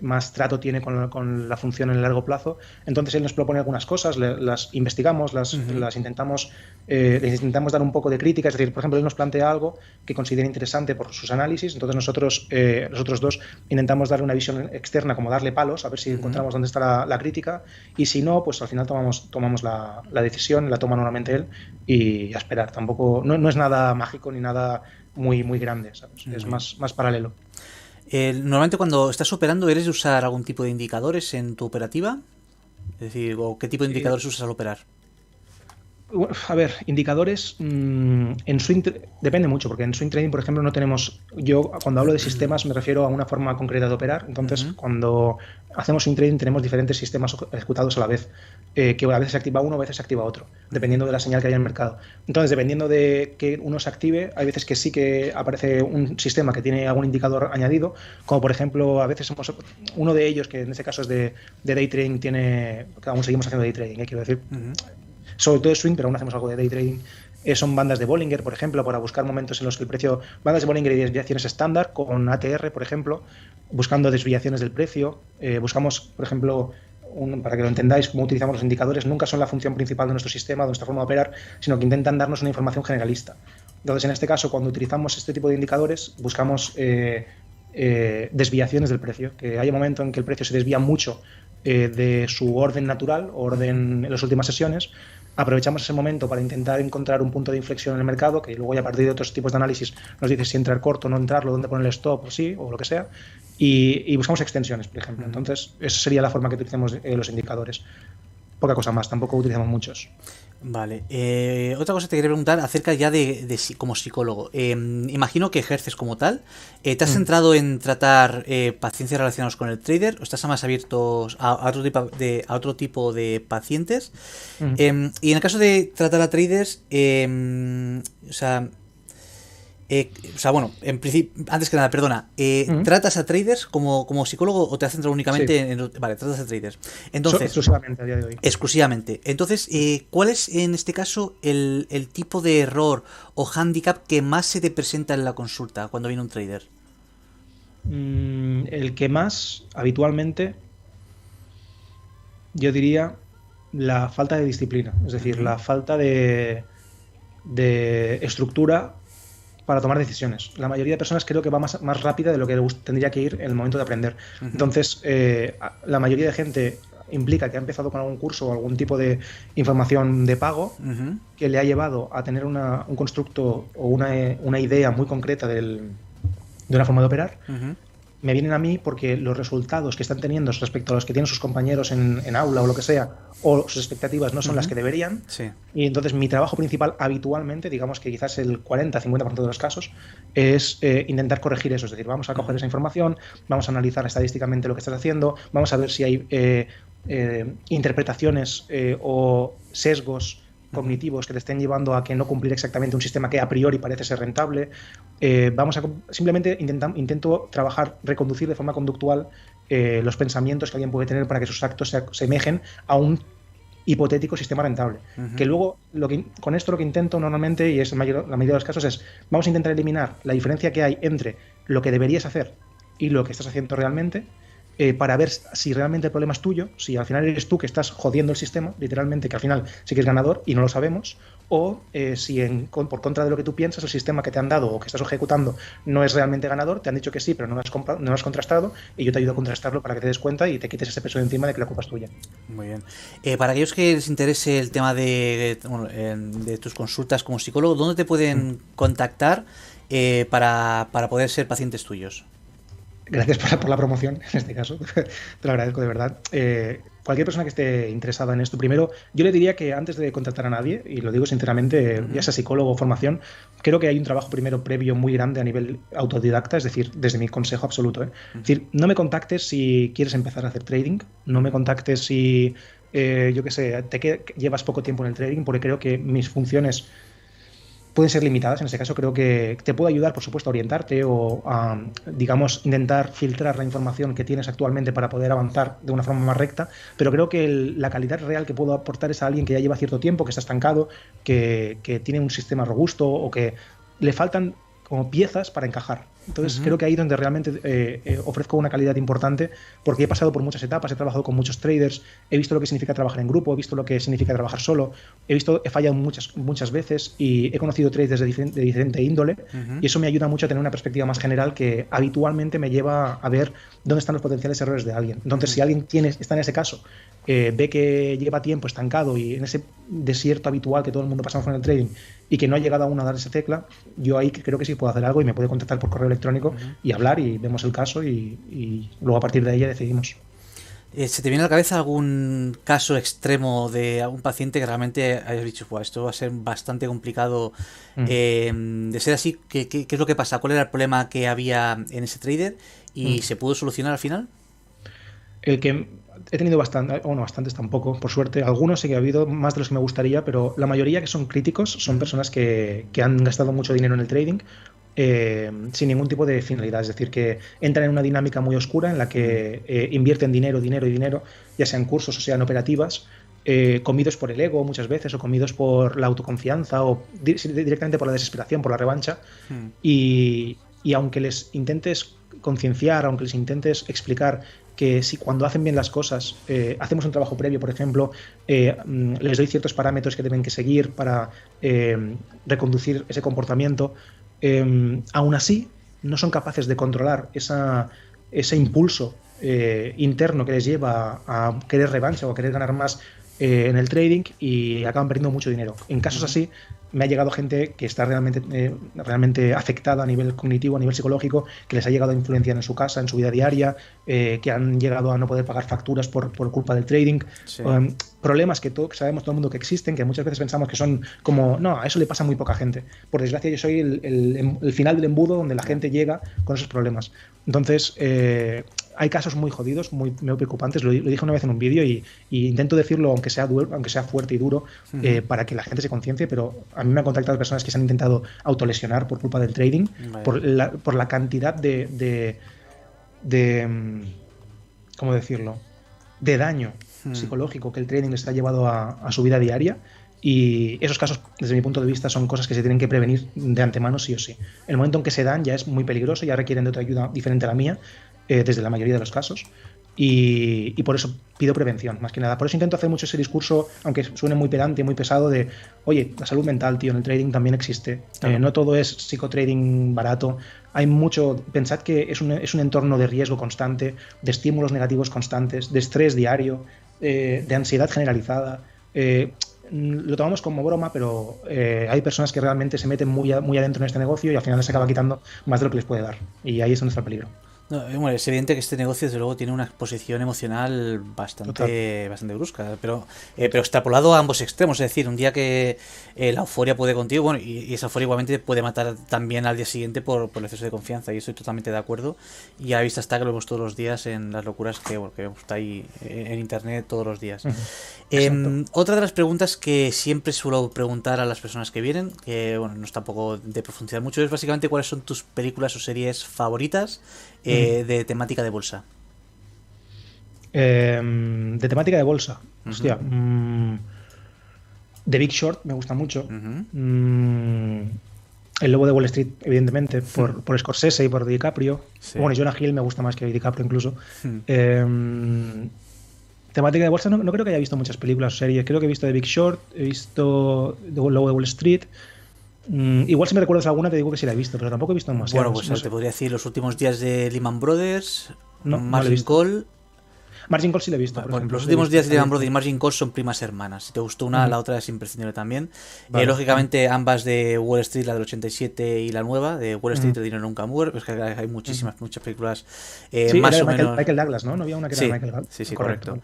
más trato tiene con la, función en el largo plazo. Entonces él nos propone algunas cosas, las investigamos, las, las intentamos, eh, les intentamos dar un poco de crítica. Es decir, por ejemplo, él nos plantea algo que considera interesante por sus análisis, entonces nosotros, eh, nosotros dos, intentamos darle una visión externa, como darle palos, a ver si encontramos dónde está la, crítica, y si no, pues al final tomamos, tomamos la, decisión, la toma normalmente él, y a esperar. Tampoco, no, no es nada mágico ni nada muy, muy grande, es más, más paralelo normalmente cuando estás operando, ¿eres de usar algún tipo de indicadores en tu operativa? Es decir, ¿o ¿qué tipo de indicadores usas al operar? A ver, indicadores mm, en swing depende mucho, porque en swing trading, por ejemplo, no tenemos. Yo cuando hablo de sistemas me refiero a una forma concreta de operar. Entonces, cuando hacemos swing trading tenemos diferentes sistemas ejecutados a la vez, eh, que a veces se activa uno, a veces se activa otro, dependiendo de la señal que haya en el mercado. Entonces, dependiendo de que uno se active, hay veces que sí que aparece un sistema que tiene algún indicador añadido, como por ejemplo, a veces somos uno de ellos, que en este caso es de, day trading, tiene. que aún seguimos haciendo day trading, ¿eh? quiero decir sobre todo de swing, pero aún hacemos algo de day trading. Eh, son bandas de Bollinger, por ejemplo, para buscar momentos en los que el precio, bandas de Bollinger y desviaciones estándar, con ATR, por ejemplo, buscando desviaciones del precio. Eh, buscamos, por ejemplo, para que lo entendáis, cómo utilizamos los indicadores, nunca son la función principal de nuestro sistema, de nuestra forma de operar, sino que intentan darnos una información generalista. Entonces, en este caso, cuando utilizamos este tipo de indicadores, buscamos eh, desviaciones del precio, que haya momento en que el precio se desvía mucho de su orden natural, orden en las últimas sesiones, aprovechamos ese momento para intentar encontrar un punto de inflexión en el mercado, que luego ya a partir de otros tipos de análisis nos dice si entrar corto o no entrarlo, dónde poner el stop o sí, o lo que sea, y, buscamos extensiones, por ejemplo. Entonces, esa sería la forma que utilizamos eh, los indicadores. Poca cosa más, tampoco utilizamos muchos. Vale. Eh, otra cosa te quería preguntar acerca ya de, como psicólogo. Em, imagino que ejerces como tal. Eh, ¿Te has mm. centrado en tratar eh, pacientes relacionados con el trader o estás más abierto a, otro, tipo de, a otro tipo de pacientes? Mm. Em, y en el caso de tratar a traders, em, o sea, eh, o sea, bueno, en principio, antes que nada, perdona, eh, ¿tratas a traders como, como psicólogo o te has centrado únicamente en, Vale, tratas a traders. Entonces, exclusivamente a día de hoy. Exclusivamente. Entonces, eh, ¿cuál es en este caso el, tipo de error o handicap que más se te presenta en la consulta cuando viene un trader? Mm, el que más habitualmente, yo diría, la falta de disciplina, es decir, la falta de, de estructura para tomar decisiones. La mayoría de personas creo que va más, más rápida de lo que tendría que ir en el momento de aprender. Entonces, eh, la mayoría de gente implica que ha empezado con algún curso o algún tipo de información de pago que le ha llevado a tener una, un constructo o una, una idea muy concreta del, de una forma de operar me vienen a mí porque los resultados que están teniendo respecto a los que tienen sus compañeros en, aula o lo que sea, o sus expectativas no son las que deberían. Y entonces mi trabajo principal habitualmente, digamos que quizás el 40-50% de los casos, es eh, intentar corregir eso. Es decir, vamos a coger esa información, vamos a analizar estadísticamente lo que estás haciendo, vamos a ver si hay... Eh, interpretaciones o sesgos cognitivos que te estén llevando a que no cumplir exactamente un sistema que a priori parece ser rentable. vamos a simplemente intento trabajar, reconducir de forma conductual los pensamientos que alguien puede tener para que sus actos se asemejen a un hipotético sistema rentable. Que luego, lo que, con esto lo que intento normalmente, y es la mayoría de los casos, es vamos a intentar eliminar la diferencia que hay entre lo que deberías hacer y lo que estás haciendo realmente eh, para ver si realmente el problema es tuyo, si al final eres tú que estás jodiendo el sistema, literalmente, que al final sí que es ganador y no lo sabemos, o eh, si en, por contra de lo que tú piensas, el sistema que te han dado o que estás ejecutando no es realmente ganador, te han dicho que sí, pero no lo has, no has contrastado, y yo te ayudo a contrastarlo para que te des cuenta y te quites ese peso de encima de que la culpa es tuya. Muy bien. Eh, para aquellos que les interese el tema de, de, tus consultas como psicólogo, ¿dónde te pueden mm. contactar para, para poder ser pacientes tuyos? Gracias por la, promoción, en este caso. [laughs] Te lo agradezco de verdad. Eh, cualquier persona que esté interesada en esto, primero, yo le diría que antes de contactar a nadie, y lo digo sinceramente, ya sea psicólogo o formación, creo que hay un trabajo primero previo muy grande a nivel autodidacta, es decir, desde mi consejo absoluto. ¿eh? Es decir, no me contactes si quieres empezar a hacer trading, no me contactes si, eh, yo qué sé, te llevas poco tiempo en el trading, porque creo que mis funciones pueden ser limitadas. En este caso creo que te puede ayudar, por supuesto, a orientarte o a, digamos, intentar filtrar la información que tienes actualmente para poder avanzar de una forma más recta, pero creo que la calidad real que puedo aportar es a alguien que ya lleva cierto tiempo, que está estancado, que, que tiene un sistema robusto o que le faltan como piezas para encajar. Entonces creo que ahí donde realmente eh, eh, ofrezco una calidad importante porque he pasado por muchas etapas, he trabajado con muchos traders, he visto lo que significa trabajar en grupo, he visto lo que significa trabajar solo, he visto, he fallado muchas, muchas veces y he conocido traders de, diferente, de diferente índole y eso me ayuda mucho a tener una perspectiva más general que habitualmente me lleva a ver dónde están los potenciales errores de alguien. Entonces si alguien tiene, está en ese caso, eh, ve que lleva tiempo estancado y en ese desierto habitual que todo el mundo pasamos con el trading y que no ha llegado aún a dar esa tecla, yo ahí creo que sí puedo hacer algo y me puede contactar por correo electrónico y hablar y vemos el caso y, luego a partir de ahí decidimos. Eh, ¿Se te viene a la cabeza algún caso extremo de algún paciente que realmente hayas dicho, esto va a ser bastante complicado eh, de ser así? ¿qué, ¿Qué, es lo que pasa? ¿Cuál era el problema que había en ese trader y se pudo solucionar al final? El que he tenido bastante, bueno, bastantes tampoco, por suerte. Algunos sí que ha habido, más de los que me gustaría, pero la mayoría que son críticos son personas que, que han gastado mucho dinero en el trading eh, sin ningún tipo de finalidad. Es decir, que entran en una dinámica muy oscura en la que eh, invierten dinero, dinero y dinero, ya sean cursos o sean operativas, eh, comidos por el ego muchas veces o comidos por la autoconfianza o directamente por la desesperación, por la revancha. Hmm. Y, y aunque les intentes concienciar, aunque les intentes explicar que si cuando hacen bien las cosas, hacemos un trabajo previo, por ejemplo, mm, les doy ciertos parámetros que deben que seguir para reconducir ese comportamiento, Em, aún así no son capaces de controlar ese impulso eh, interno que les lleva a querer revancha o a querer ganar más eh, en el trading y acaban perdiendo mucho dinero. En casos así, me ha llegado gente que está realmente, eh, realmente afectada a nivel cognitivo, a nivel psicológico, que les ha llegado a influenciar en su casa, en su vida diaria, eh, que han llegado a no poder pagar facturas por, culpa del trading. Um, problemas que, todo, sabemos todo el mundo que existen, que muchas veces pensamos que son como, no, a eso le pasa a muy poca gente. Por desgracia, yo soy el, final del embudo donde la gente llega con esos problemas. Entonces, eh, hay casos muy jodidos, muy, muy preocupantes. Lo, dije una vez en un vídeo y, intento decirlo aunque sea aunque sea fuerte y duro, eh, para que la gente se conciencie, pero a mí me han contactado personas que se han intentado autolesionar por culpa del trading, por, la, por, la, cantidad de, de, mm, ¿cómo decirlo? De daño psicológico que el trading está llevado a, su vida diaria. Y esos casos, desde mi punto de vista, son cosas que se tienen que prevenir de antemano, sí o sí. El momento en que se dan ya es muy peligroso, ya requieren de otra ayuda diferente a la mía, eh, desde la mayoría de los casos. Y, por eso pido prevención, más que nada. Por eso intento hacer mucho ese discurso, aunque suene muy pedante, muy pesado, de, oye, la salud mental, tío, en el trading también existe. Eh, no todo es psicotrading barato. Hay mucho, pensad que es un, es un entorno de riesgo constante, de estímulos negativos constantes, de estrés diario, eh, de ansiedad generalizada. lo tomamos como broma, pero hay personas que realmente se meten muy, muy adentro en este negocio y al final les acaba quitando más de lo que les puede dar. Y ahí es donde está el peligro. No, es evidente que este negocio, desde luego, tiene una exposición emocional bastante, bastante brusca, pero, eh, pero extrapolado a ambos extremos. Es decir, un día que eh, la euforia puede contigo, bueno, y, esa euforia igualmente puede matar también al día siguiente por, por el exceso de confianza, y estoy totalmente de acuerdo. Y a vista está que lo vemos todos los días en las locuras que, bueno, que está ahí en internet todos los días. Em, otra de las preguntas que siempre suelo preguntar a las personas que vienen, que bueno, no es tampoco de profundizar mucho, es básicamente cuáles son tus películas o series favoritas eh, de temática de bolsa. Em, de temática de bolsa. Hostia. Mm, The Big Short me gusta mucho. Mm, el Lobo de Wall Street, evidentemente, por, por Scorsese y por DiCaprio. Bueno, Jonah Hill me gusta más que DiCaprio incluso. Em, temática de bolsa, no, creo que haya visto muchas películas o series. Creo que he visto The Big Short, he visto The Lobo de Wall Street. Mm, igual si me recuerdas alguna te digo que sí la he visto, pero tampoco he visto más. Bueno, pues te podría decir los últimos días de Lehman Brothers, no, Margin Call Margin Call sí lo he visto. Por, ejemplo, los últimos días de Brody y Margin Call son primas hermanas. Si te gustó una, la otra es imprescindible también. Eh, lógicamente, ambas de Wall Street, la del 87 y la nueva, de Wall Street, el dinero nunca muere. Pues que hay muchísimas, muchas películas eh, más o menos. Michael Douglas, ¿no? No había una que era Michael Douglas. Sí, sí, correcto.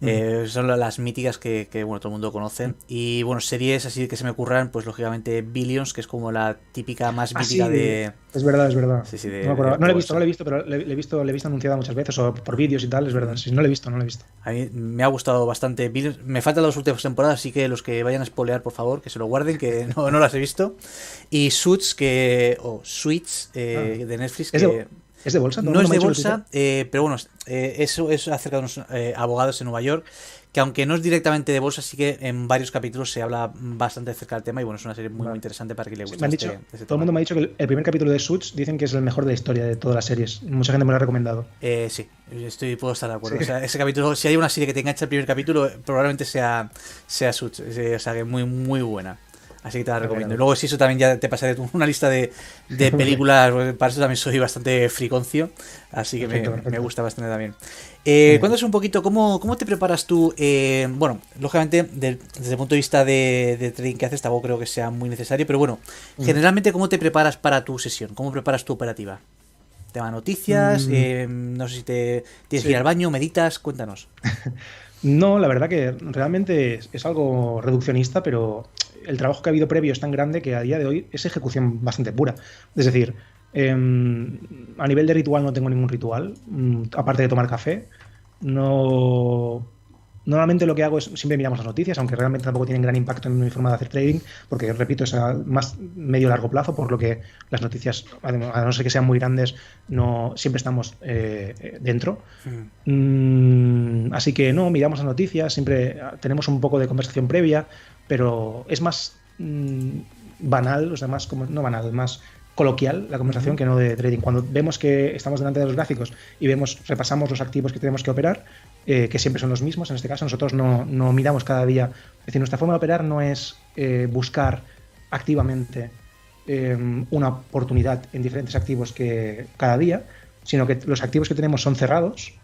Eh, son las míticas que, bueno, todo el mundo conoce. Y bueno, series así que se me ocurran, pues lógicamente Billions, que es como la típica más ah, mítica de. Es verdad, es verdad. no, no, he visto, no la he visto, pero le, he visto, le he visto anunciada muchas veces, o por vídeos y tal, es verdad. Sí, no la he visto, no la he visto. A mí me ha gustado bastante. Me faltan las últimas temporadas, así que los que vayan a spoilear, por favor, que se lo guarden, que no, no las he visto. Y Suits, que. o Suits eh, ah. de Netflix, que. ¿Es de bolsa? No, es de bolsa, eh, pero bueno, eh, eso es acerca de unos abogados en Nueva York que aunque no es directamente de bolsa, sí que en varios capítulos se habla bastante acerca del tema y bueno, es una serie muy, interesante para que le guste. Este, este todo el mundo me ha dicho que el primer capítulo de Suits dicen que es el mejor de la historia de todas las series. Mucha gente me lo ha recomendado. Eh, sí, estoy, puedo estar de acuerdo. O sea, ese capítulo, si hay una serie que te engancha el primer capítulo, probablemente sea, sea Suits. O sea, que muy, muy buena. Así que te la recomiendo. Y luego, si eso también ya te pasaré [laughs] una lista de, de [laughs] películas. para eso también soy bastante friconcio. Así que me, gusta bastante también. Eh, cuéntanos un poquito, ¿cómo, cómo te preparas tú? Eh, bueno, lógicamente, desde el punto de vista de, trading que haces, tampoco creo que sea muy necesario. Pero bueno, generalmente, ¿cómo te preparas para tu sesión? ¿Cómo preparas tu operativa? ¿Tema noticias? Mm. Eh, no sé si te tienes que ir al baño, meditas. Cuéntanos. [laughs] No, la verdad que realmente es, algo reduccionista, pero el trabajo que ha habido previo es tan grande que a día de hoy es ejecución bastante pura. Es decir, em, a nivel de ritual no tengo ningún ritual, mm, aparte de tomar café. No Normalmente lo que hago es siempre miramos las noticias, aunque realmente tampoco tienen gran impacto en mi forma de hacer trading, porque repito, es a más medio largo plazo, por lo que las noticias, a no ser que sean muy grandes, no siempre estamos eh, dentro. Mm, así que no, miramos las noticias, siempre tenemos un poco de conversación previa, pero es más mm, banal, o sea, más como, no banal, más coloquial la conversación que no de trading. Cuando vemos que estamos delante de los gráficos y vemos, repasamos los activos que tenemos que operar, eh, que siempre son los mismos, en este caso nosotros no, no, miramos cada día. Es decir, nuestra forma de operar no es eh, buscar activamente eh, una oportunidad en diferentes activos que cada día, sino que los activos que tenemos son cerrados,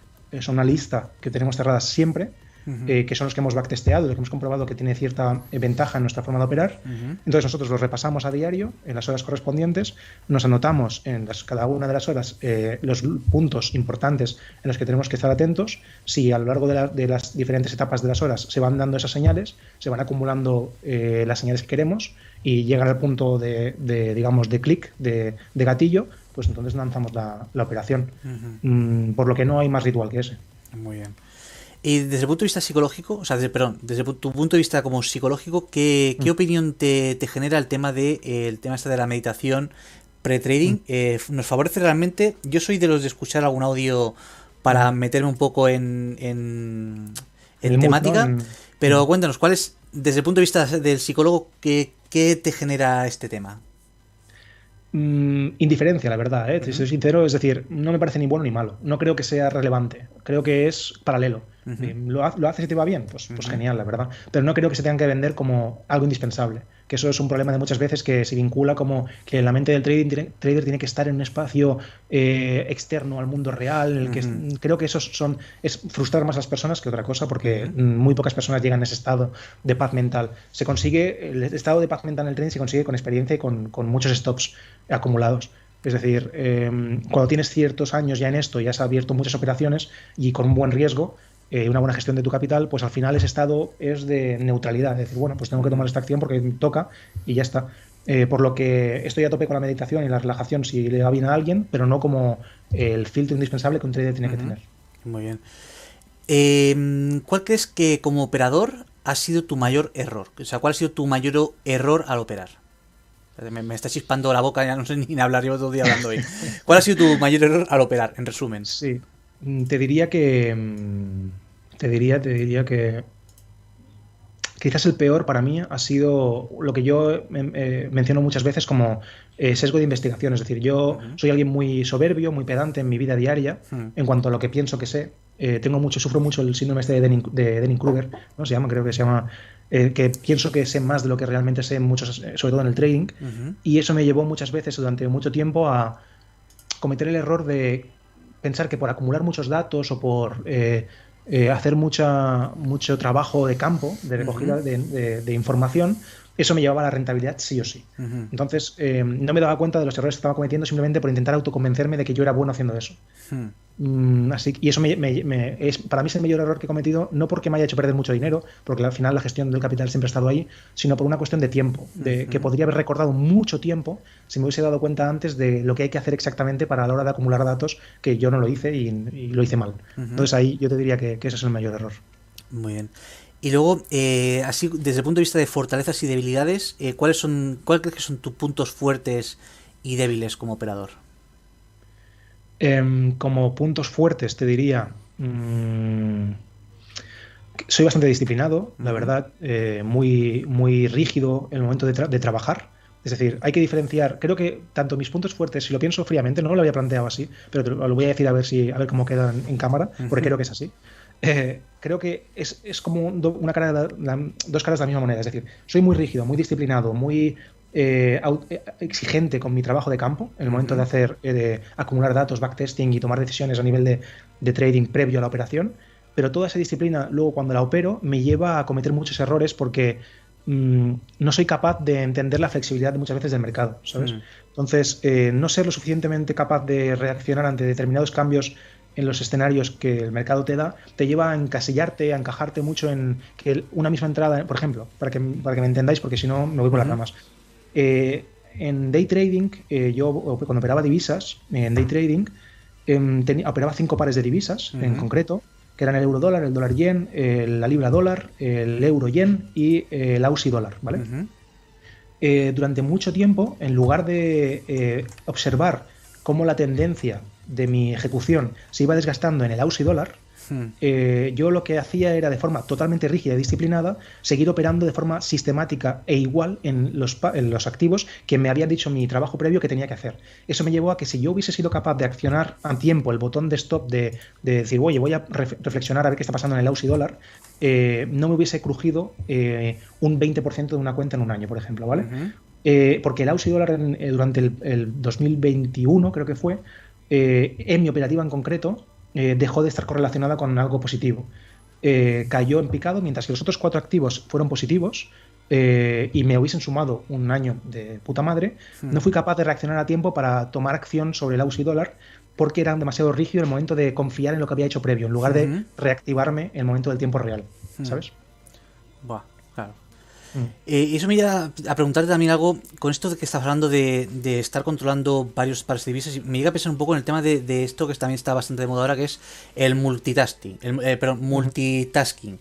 son una lista que tenemos cerradas siempre eh, que son los que hemos backtesteado, los que hemos comprobado que tiene cierta eh, ventaja en nuestra forma de operar. Entonces nosotros los repasamos a diario en las horas correspondientes, nos anotamos en cada una de las horas eh, los puntos importantes en los que tenemos que estar atentos. Si a lo largo de, las diferentes etapas de las horas se van dando esas señales, se van acumulando las señales que queremos y llegan al punto de, digamos, de clic, de, gatillo, pues entonces lanzamos la, operación. Mm, por lo que no hay más ritual que ese. Muy bien. Y desde el punto de vista psicológico, o sea, desde, perdón, desde tu punto de vista como psicológico, ¿qué, qué mm. opinión te, genera el tema de el tema este de la meditación pre-trading? Mm. Eh, ¿Nos favorece realmente? Yo soy de los de escuchar algún audio para mm. meterme un poco en, en, temática, pero cuéntanos, ¿cuál es, desde el punto de vista del psicólogo, qué, qué te genera este tema? Indiferencia, la verdad, ¿eh? si soy sincero, es decir, no me parece ni bueno ni malo. No creo que sea relevante. Creo que es paralelo. ¿Lo, haces y te va bien? Pues, pues genial, la verdad. Pero no creo que se tengan que vender como algo indispensable. Que eso es un problema de muchas veces que se vincula como que la mente del trading, trader tiene que estar en un espacio eh, externo al mundo real. el que creo que eso son, es frustrar más a las personas que otra cosa, porque muy pocas personas llegan a ese estado de paz mental. Se consigue, el estado de paz mental en el trading se consigue con experiencia y con, con muchos stops acumulados. Es decir, em, cuando tienes ciertos años ya en esto y has abierto muchas operaciones y con un buen riesgo, eh, una buena gestión de tu capital, pues al final ese estado es de neutralidad. Es decir, bueno, pues tengo que tomar esta acción porque toca y ya está. Eh, por lo que estoy a tope con la meditación y la relajación si le va bien a alguien, pero no como el filtro indispensable que un trader tiene que tener. Muy bien. Em, ¿Cuál crees que como operador ha sido tu mayor error? O sea, ¿cuál ha sido tu mayor error al operar? Me, me está chispando la boca, ya no sé ni hablar, yo todo el día hablando hoy. [laughs] ¿Cuál ha sido tu mayor error al operar, en resumen? Sí, te diría que. Mm, te diría, te diría que. Quizás el peor para mí ha sido lo que yo eh, menciono muchas veces como eh, sesgo de investigación. Es decir, yo soy alguien muy soberbio, muy pedante en mi vida diaria en cuanto a lo que pienso que sé. Eh, tengo mucho, sufro mucho el síndrome este de Denning-Kruger, ¿no? Se llama, creo que se llama eh, que pienso que sé más de lo que realmente sé, muchos, sobre todo en el trading, y eso me llevó muchas veces durante mucho tiempo a cometer el error de pensar que por acumular muchos datos o por eh, hacer mucha, mucho trabajo de campo, de recogida de, información, eso me llevaba a la rentabilidad sí o sí. Entonces, no me daba cuenta de los errores que estaba cometiendo simplemente por intentar autoconvencerme de que yo era bueno haciendo eso. Mm, así, y eso me, es, para mí es el mayor error que he cometido, no porque me haya hecho perder mucho dinero, porque al final la gestión del capital siempre ha estado ahí, sino por una cuestión de tiempo, de que podría haber recordado mucho tiempo si me hubiese dado cuenta antes de lo que hay que hacer exactamente para la hora de acumular datos, que yo no lo hice y, lo hice mal. Entonces ahí yo te diría que, ese es el mayor error. Muy bien. Y luego, eh, así desde el punto de vista de fortalezas y debilidades, eh, ¿cuáles son, ¿cuáles crees que son tus puntos fuertes y débiles como operador? Em, como puntos fuertes, te diría. Mm, soy bastante disciplinado, la verdad, eh, muy, muy rígido en el momento de, trabajar. Es decir, hay que diferenciar. Creo que tanto mis puntos fuertes, si lo pienso fríamente, no lo había planteado así, pero lo, voy a decir a ver si a ver cómo quedan en cámara, porque creo que es así. Eh, creo que es, como una cara dos caras de la misma moneda. Es decir, soy muy rígido, muy disciplinado, muy eh, eh, exigente con mi trabajo de campo en el momento de hacer de acumular datos, backtesting y tomar decisiones a nivel de, trading previo a la operación. Pero toda esa disciplina, luego cuando la opero, me lleva a cometer muchos errores porque mm, no soy capaz de entender la flexibilidad de muchas veces del mercado, ¿sabes? Entonces, no ser lo suficientemente capaz de reaccionar ante determinados cambios en los escenarios que el mercado te da, te lleva a encasillarte, a encajarte mucho en que una misma entrada, por ejemplo, para que, para que me entendáis, porque si no me voy por las ramas. Eh, en day trading, eh, yo cuando operaba divisas, en day trading, em, operaba cinco pares de divisas en concreto, que eran el euro dólar, el dólar yen, la libra dólar, el euro yen y el aussie dólar, ¿vale? Eh, durante mucho tiempo, en lugar de observar cómo la tendencia de mi ejecución se iba desgastando en el aussie dólar, Hmm. Eh, yo lo que hacía era de forma totalmente rígida y disciplinada seguir operando de forma sistemática e igual en los, los activos que me había dicho mi trabajo previo que tenía que hacer. Eso me llevó a que si yo hubiese sido capaz de accionar a tiempo el botón de stop de, decir, oye, voy a reflexionar a ver qué está pasando en el Aussie dólar, eh, no me hubiese crujido eh, un 20% de una cuenta en un año, por ejemplo, ¿vale? porque el Aussie dólar durante el, el, 2021, creo que fue, en mi operativa en concreto, eh, dejó de estar correlacionada con algo positivo. Eh, cayó en picado, mientras que los otros cuatro activos fueron positivos eh, y me hubiesen sumado un año de puta madre, no fui capaz de reaccionar a tiempo para tomar acción sobre el Aussie dólar porque era demasiado rígido el momento de confiar en lo que había hecho previo, en lugar de reactivarme en el momento del tiempo real, ¿sabes? Buah. Mm. Eh, y eso me lleva a preguntarte también algo, con esto de que estás hablando de, estar controlando varios pares de divisas, me llega a pensar un poco en el tema de, esto que también está bastante de moda ahora, que es el multitasking. El, eh, perdón, multitasking.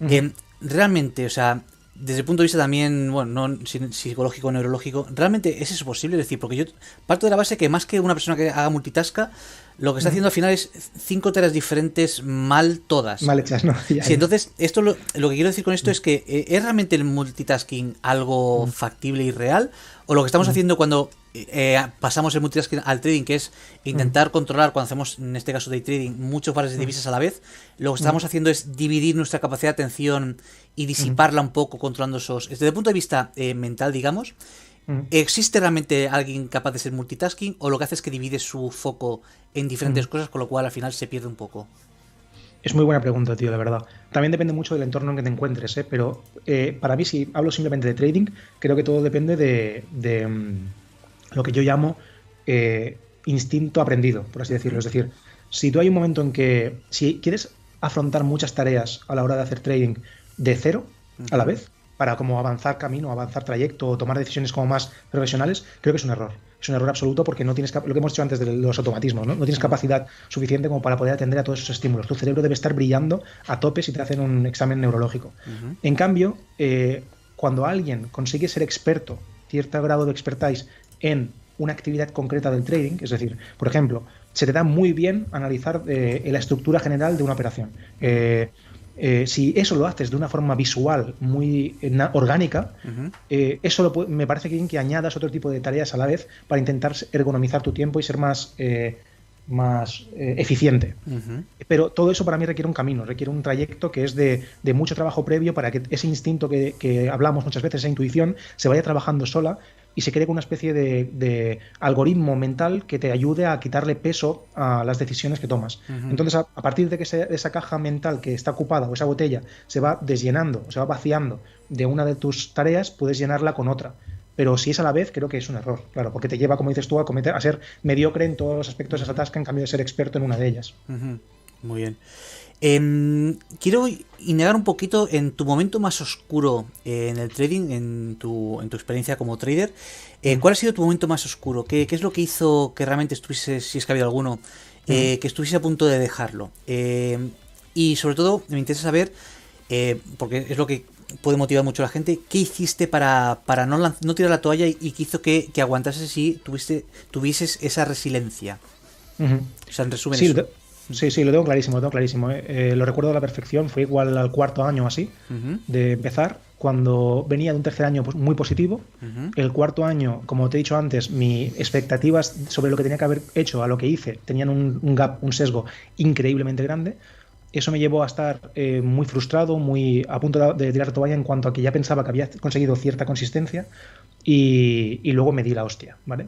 Eh, realmente, o sea, desde el punto de vista también, bueno, no psicológico, neurológico, ¿realmente es eso posible? Es decir, porque yo parto de la base que más que una persona que haga multitasca, lo que está haciendo al final es cinco tareas diferentes mal todas. Mal hechas, ¿no? [laughs] sí, entonces, esto lo, que quiero decir con esto es que eh, ¿es realmente el multitasking algo factible y real? ¿O lo que estamos haciendo cuando eh, pasamos el multitasking al trading, que es intentar controlar, cuando hacemos, en este caso day trading, muchos pares de divisas a la vez, lo que estamos haciendo es dividir nuestra capacidad de atención y disiparla un poco controlando esos... Desde el punto de vista eh, mental, digamos, ¿Existe realmente alguien capaz de ser multitasking o lo que hace es que divide su foco en diferentes cosas, con lo cual al final se pierde un poco? Es muy buena pregunta, tío, de verdad. También depende mucho del entorno en que te encuentres, ¿eh? pero eh, para mí, si hablo simplemente de trading, creo que todo depende de, mm, lo que yo llamo eh, instinto aprendido, por así decirlo. Es decir, si tú hay un momento en que, si quieres afrontar muchas tareas a la hora de hacer trading de cero a la vez, para como avanzar camino, avanzar trayecto o tomar decisiones como más profesionales, creo que es un error. Es un error absoluto porque no tienes lo que hemos dicho antes de los automatismos, ¿no? tienes capacidad suficiente como para poder atender a todos esos estímulos. Tu cerebro debe estar brillando a tope si te hacen un examen neurológico. En cambio, eh, cuando alguien consigue ser experto, cierto grado de expertise en una actividad concreta del trading, es decir, por ejemplo, se te da muy bien analizar eh, la estructura general de una operación. Eh, eh, si eso lo haces de una forma visual muy orgánica, eso me parece bien que añadas otro tipo de tareas a la vez para intentar ergonomizar tu tiempo y ser más, más eficiente. Pero todo eso para mí requiere un camino, requiere un trayecto que es de, mucho trabajo previo para que ese instinto que, que, hablamos muchas veces, esa intuición, se vaya trabajando sola y se cree con una especie de, algoritmo mental que te ayude a quitarle peso a las decisiones que tomas. Entonces, a, partir de que esa caja mental que está ocupada o esa botella se va desllenando, se va vaciando de una de tus tareas, puedes llenarla con otra. Pero si es a la vez, creo que es un error, claro, porque te lleva, como dices tú, a, cometer, a ser mediocre en todos los aspectos de esa tasca en cambio de ser experto en una de ellas. Muy bien. Em, quiero indagar un poquito en tu momento más oscuro eh, en el trading, en tu, en tu experiencia como trader. Eh, ¿Cuál ha sido tu momento más oscuro? ¿Qué, es lo que hizo que realmente estuviese, si es que ha habido alguno, eh, que estuviese a punto de dejarlo? Em, y sobre todo, me interesa saber, porque es lo que puede motivar mucho a la gente, ¿qué hiciste para, para no, no tirar la toalla y, qué hizo que, que aguantases si tuviste, tuvieses esa resiliencia? O sea, en resumen, eso. Sí, sí, lo tengo clarísimo, lo tengo clarísimo. Eh. Eh, lo recuerdo a la perfección, fue igual al cuarto año así de empezar, cuando venía de un tercer año pues, muy positivo. El cuarto año, como te he dicho antes, mis expectativas sobre lo que tenía que haber hecho a lo que hice tenían un, gap, un sesgo increíblemente grande. Eso me llevó a estar eh, muy frustrado, muy a punto de, tirar toalla en cuanto a que ya pensaba que había conseguido cierta consistencia y, y luego me di la hostia, ¿vale?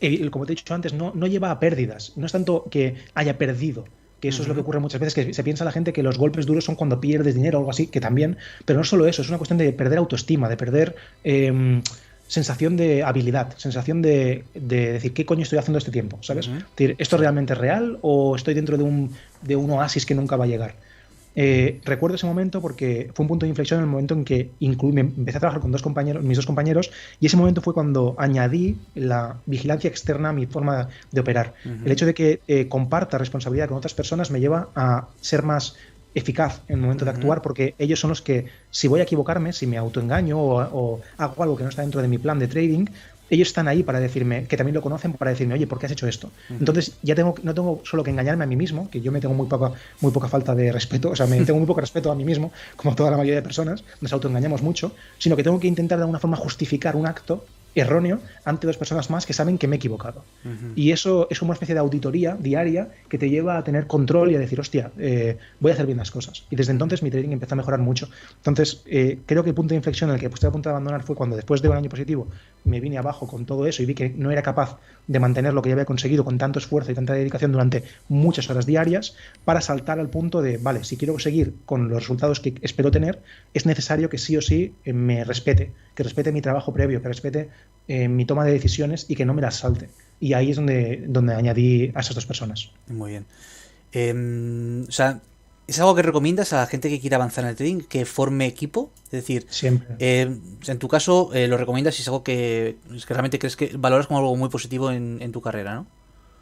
Em, como te he dicho antes, no, no lleva a pérdidas. No es tanto que haya perdido, que eso es lo que ocurre muchas veces, que se piensa la gente que los golpes duros son cuando pierdes dinero o algo así, que también, pero no solo eso, es una cuestión de perder autoestima, de perder em, sensación de habilidad, sensación de, decir, ¿qué coño estoy haciendo este tiempo? ¿Sabes? decir, ¿esto es realmente real o estoy dentro de un, de un oasis que nunca va a llegar? Eh, recuerdo ese momento porque fue un punto de inflexión en el momento en que me empecé a trabajar con dos compañeros, mis dos compañeros, y ese momento fue cuando añadí la vigilancia externa a mi forma de operar. El hecho de que eh, comparta responsabilidad con otras personas me lleva a ser más eficaz en el momento de actuar porque ellos son los que, si voy a equivocarme, si me autoengaño o, o, hago algo que no está dentro de mi plan de trading, ellos están ahí para decirme, que también lo conocen, para decirme, oye, ¿por qué has hecho esto? Entonces ya tengo, no tengo solo que engañarme a mí mismo, que yo me tengo muy poca, muy poca falta de respeto, o sea, me [laughs] tengo muy poco respeto a mí mismo, como toda la mayoría de personas, nos autoengañamos mucho, sino que tengo que intentar de alguna forma justificar un acto erróneo ante dos personas más que saben que me he equivocado. Y eso es una especie de auditoría diaria que te lleva a tener control y a decir, hostia, eh, voy a hacer bien las cosas. Y desde entonces mi trading empezó a mejorar mucho. Entonces, eh, creo que el punto de inflexión en el que estuve a punto de abandonar fue cuando después de un año positivo me vine abajo con todo eso y vi que no era capaz de mantener lo que ya había conseguido con tanto esfuerzo y tanta dedicación durante muchas horas diarias para saltar al punto de, vale, si quiero seguir con los resultados que espero tener, es necesario que sí o sí me respete, que respete mi trabajo previo, que respete eh, mi toma de decisiones y que no me las salte. Y ahí es donde, donde añadí a esas dos personas. Muy bien. Em, o sea, ¿Es algo que recomiendas a la gente que quiera avanzar en el trading, que forme equipo? Es decir, siempre. Eh, en tu caso, eh, lo recomiendas si es algo que, realmente crees que valoras como algo muy positivo en, tu carrera, ¿no?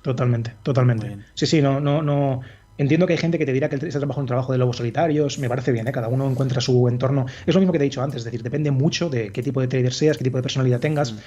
Totalmente, totalmente. Sí, sí, no, no, no. Entiendo que hay gente que te dirá que ese trabajo es un trabajo de lobos solitarios, me parece bien, ¿eh? cada uno encuentra su entorno. Es lo mismo que te he dicho antes, es decir, depende mucho de qué tipo de trader seas, qué tipo de personalidad tengas. Mm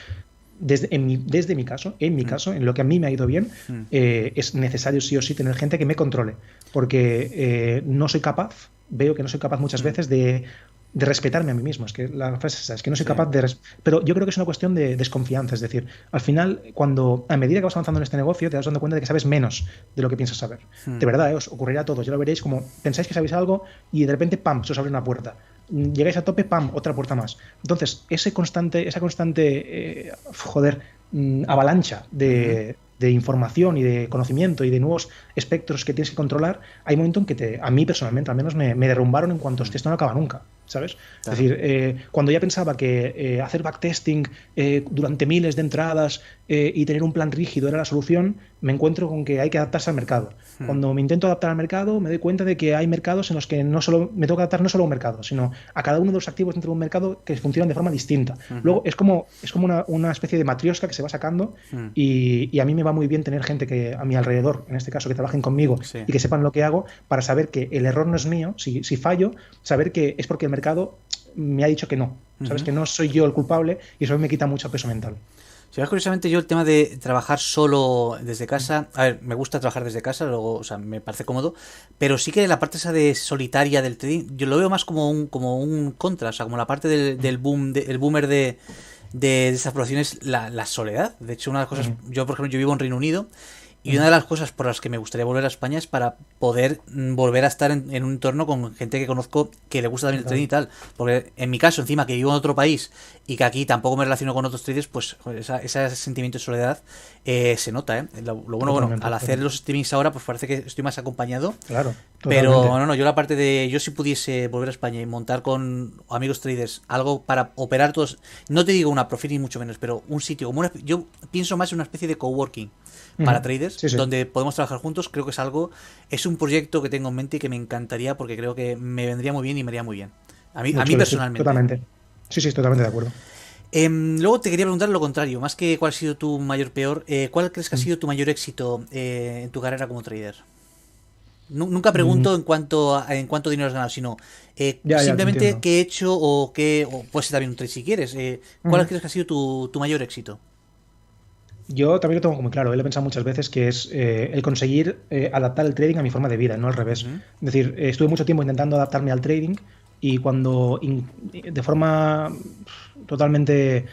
desde, en mi, desde mi caso, en mi mm. caso, en lo que a mí me ha ido bien, mm. eh, es necesario sí o sí tener gente que me controle, porque eh, no soy capaz, veo que no soy capaz muchas veces de, respetarme a mí mismo. Es que la frase es esa, es que no soy capaz de... Pero yo creo que es una cuestión de desconfianza, es decir, al final, cuando a medida que vas avanzando en este negocio, te das dando cuenta de que sabes menos de lo que piensas saber. De verdad, eh, os ocurrirá a todos, ya lo veréis como pensáis que sabéis algo y de repente, ¡pam!, se os abre una puerta llegáis a tope, ¡pam!, otra puerta más. Entonces, ese constante, esa constante, eh, joder, mm, avalancha de, información y de conocimiento y de nuevos espectros que tienes que controlar, hay un momento en que te, a mí personalmente al menos me, derrumbaron en cuanto, esto no acaba nunca. ¿Sabes? Es decir, eh, cuando ya pensaba que eh, hacer backtesting eh, durante miles de entradas y tener un plan rígido era la solución, me encuentro con que hay que adaptarse al mercado. Hmm. Cuando me intento adaptar al mercado, me doy cuenta de que hay mercados en los que no solo me toca adaptar no solo a un mercado, sino a cada uno de los activos dentro de un mercado que funcionan de forma distinta. Luego es como, es como una, especie de matriosca que se va sacando hmm. y, a mí me va muy bien tener gente que a mi alrededor, en este caso, que trabajen conmigo y que sepan lo que hago para saber que el error no es mío, si, si fallo, saber que es porque el mercado me ha dicho que no. Sabes que no soy yo el culpable y eso me quita mucho peso mental. Si curiosamente yo el tema de trabajar solo desde casa, a ver, me gusta trabajar desde casa, luego, o sea, me parece cómodo, pero sí que la parte esa de solitaria del trading, yo lo veo más como un, como un contra, o sea, como la parte del, boom, el boomer de, de, esas poblaciones, la, la, soledad. De hecho, una de las cosas, yo por ejemplo, yo vivo en Reino Unido y una de las cosas por las que me gustaría volver a España es para poder mm, volver a estar en, un entorno con gente que conozco que le gusta también el trading y tal. Porque en mi caso, encima que vivo en otro país y que aquí tampoco me relaciono con otros traders, pues ese sentimiento de soledad eh, se nota. ¿eh? Lo, bueno, bueno, al hacer los streamings ahora, pues parece que estoy más acompañado. Claro. Pero no, no, yo la parte de. Yo si pudiese volver a España y montar con amigos traders algo para operar todos. No te digo una profit ni mucho menos, pero un sitio como una. Yo pienso más en una especie de coworking para traders, donde podemos trabajar juntos. Creo que es algo, es un proyecto que tengo en mente y que me encantaría porque creo que me vendría muy bien y me haría muy bien. A mí, a mí personalmente. totalmente. Sí, sí, totalmente de acuerdo. Em, luego te quería preguntar lo contrario, más que cuál ha sido tu mayor peor, eh, ¿cuál crees que ha mm. sido tu mayor éxito eh, en tu carrera como trader? Nunca pregunto mm. en cuánto en cuánto dinero has ganado, sino eh, simplemente qué he hecho o qué, o puede ser también un trade si quieres. ¿Cuál crees que ha sido tu, tu mayor éxito? Yo también lo tengo muy claro, lo he pensado muchas veces, que es eh, el conseguir eh, adaptar el trading a mi forma de vida, no al revés. Es decir, estuve mucho tiempo intentando adaptarme al trading y cuando de forma totalmente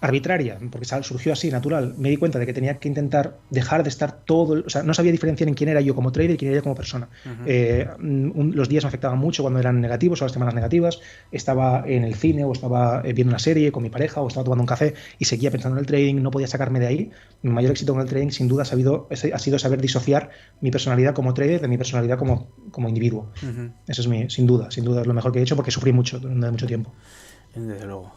arbitraria, porque surgió así, natural, me di cuenta de que tenía que intentar dejar de estar todo, o sea, no sabía diferenciar en quién era yo como trader y quién era yo como persona. Eh, los días me afectaban mucho cuando eran negativos o las semanas negativas, estaba en el cine o estaba eh, viendo una serie con mi pareja o estaba tomando un café y seguía pensando en el trading, no podía sacarme de ahí. Mi mayor éxito con el trading sin duda ha, sabido, ha sido saber disociar mi personalidad como trader de mi personalidad como, como individuo. Eso es mi, sin duda, sin duda es lo mejor que he hecho porque sufrí mucho durante mucho tiempo. Desde luego.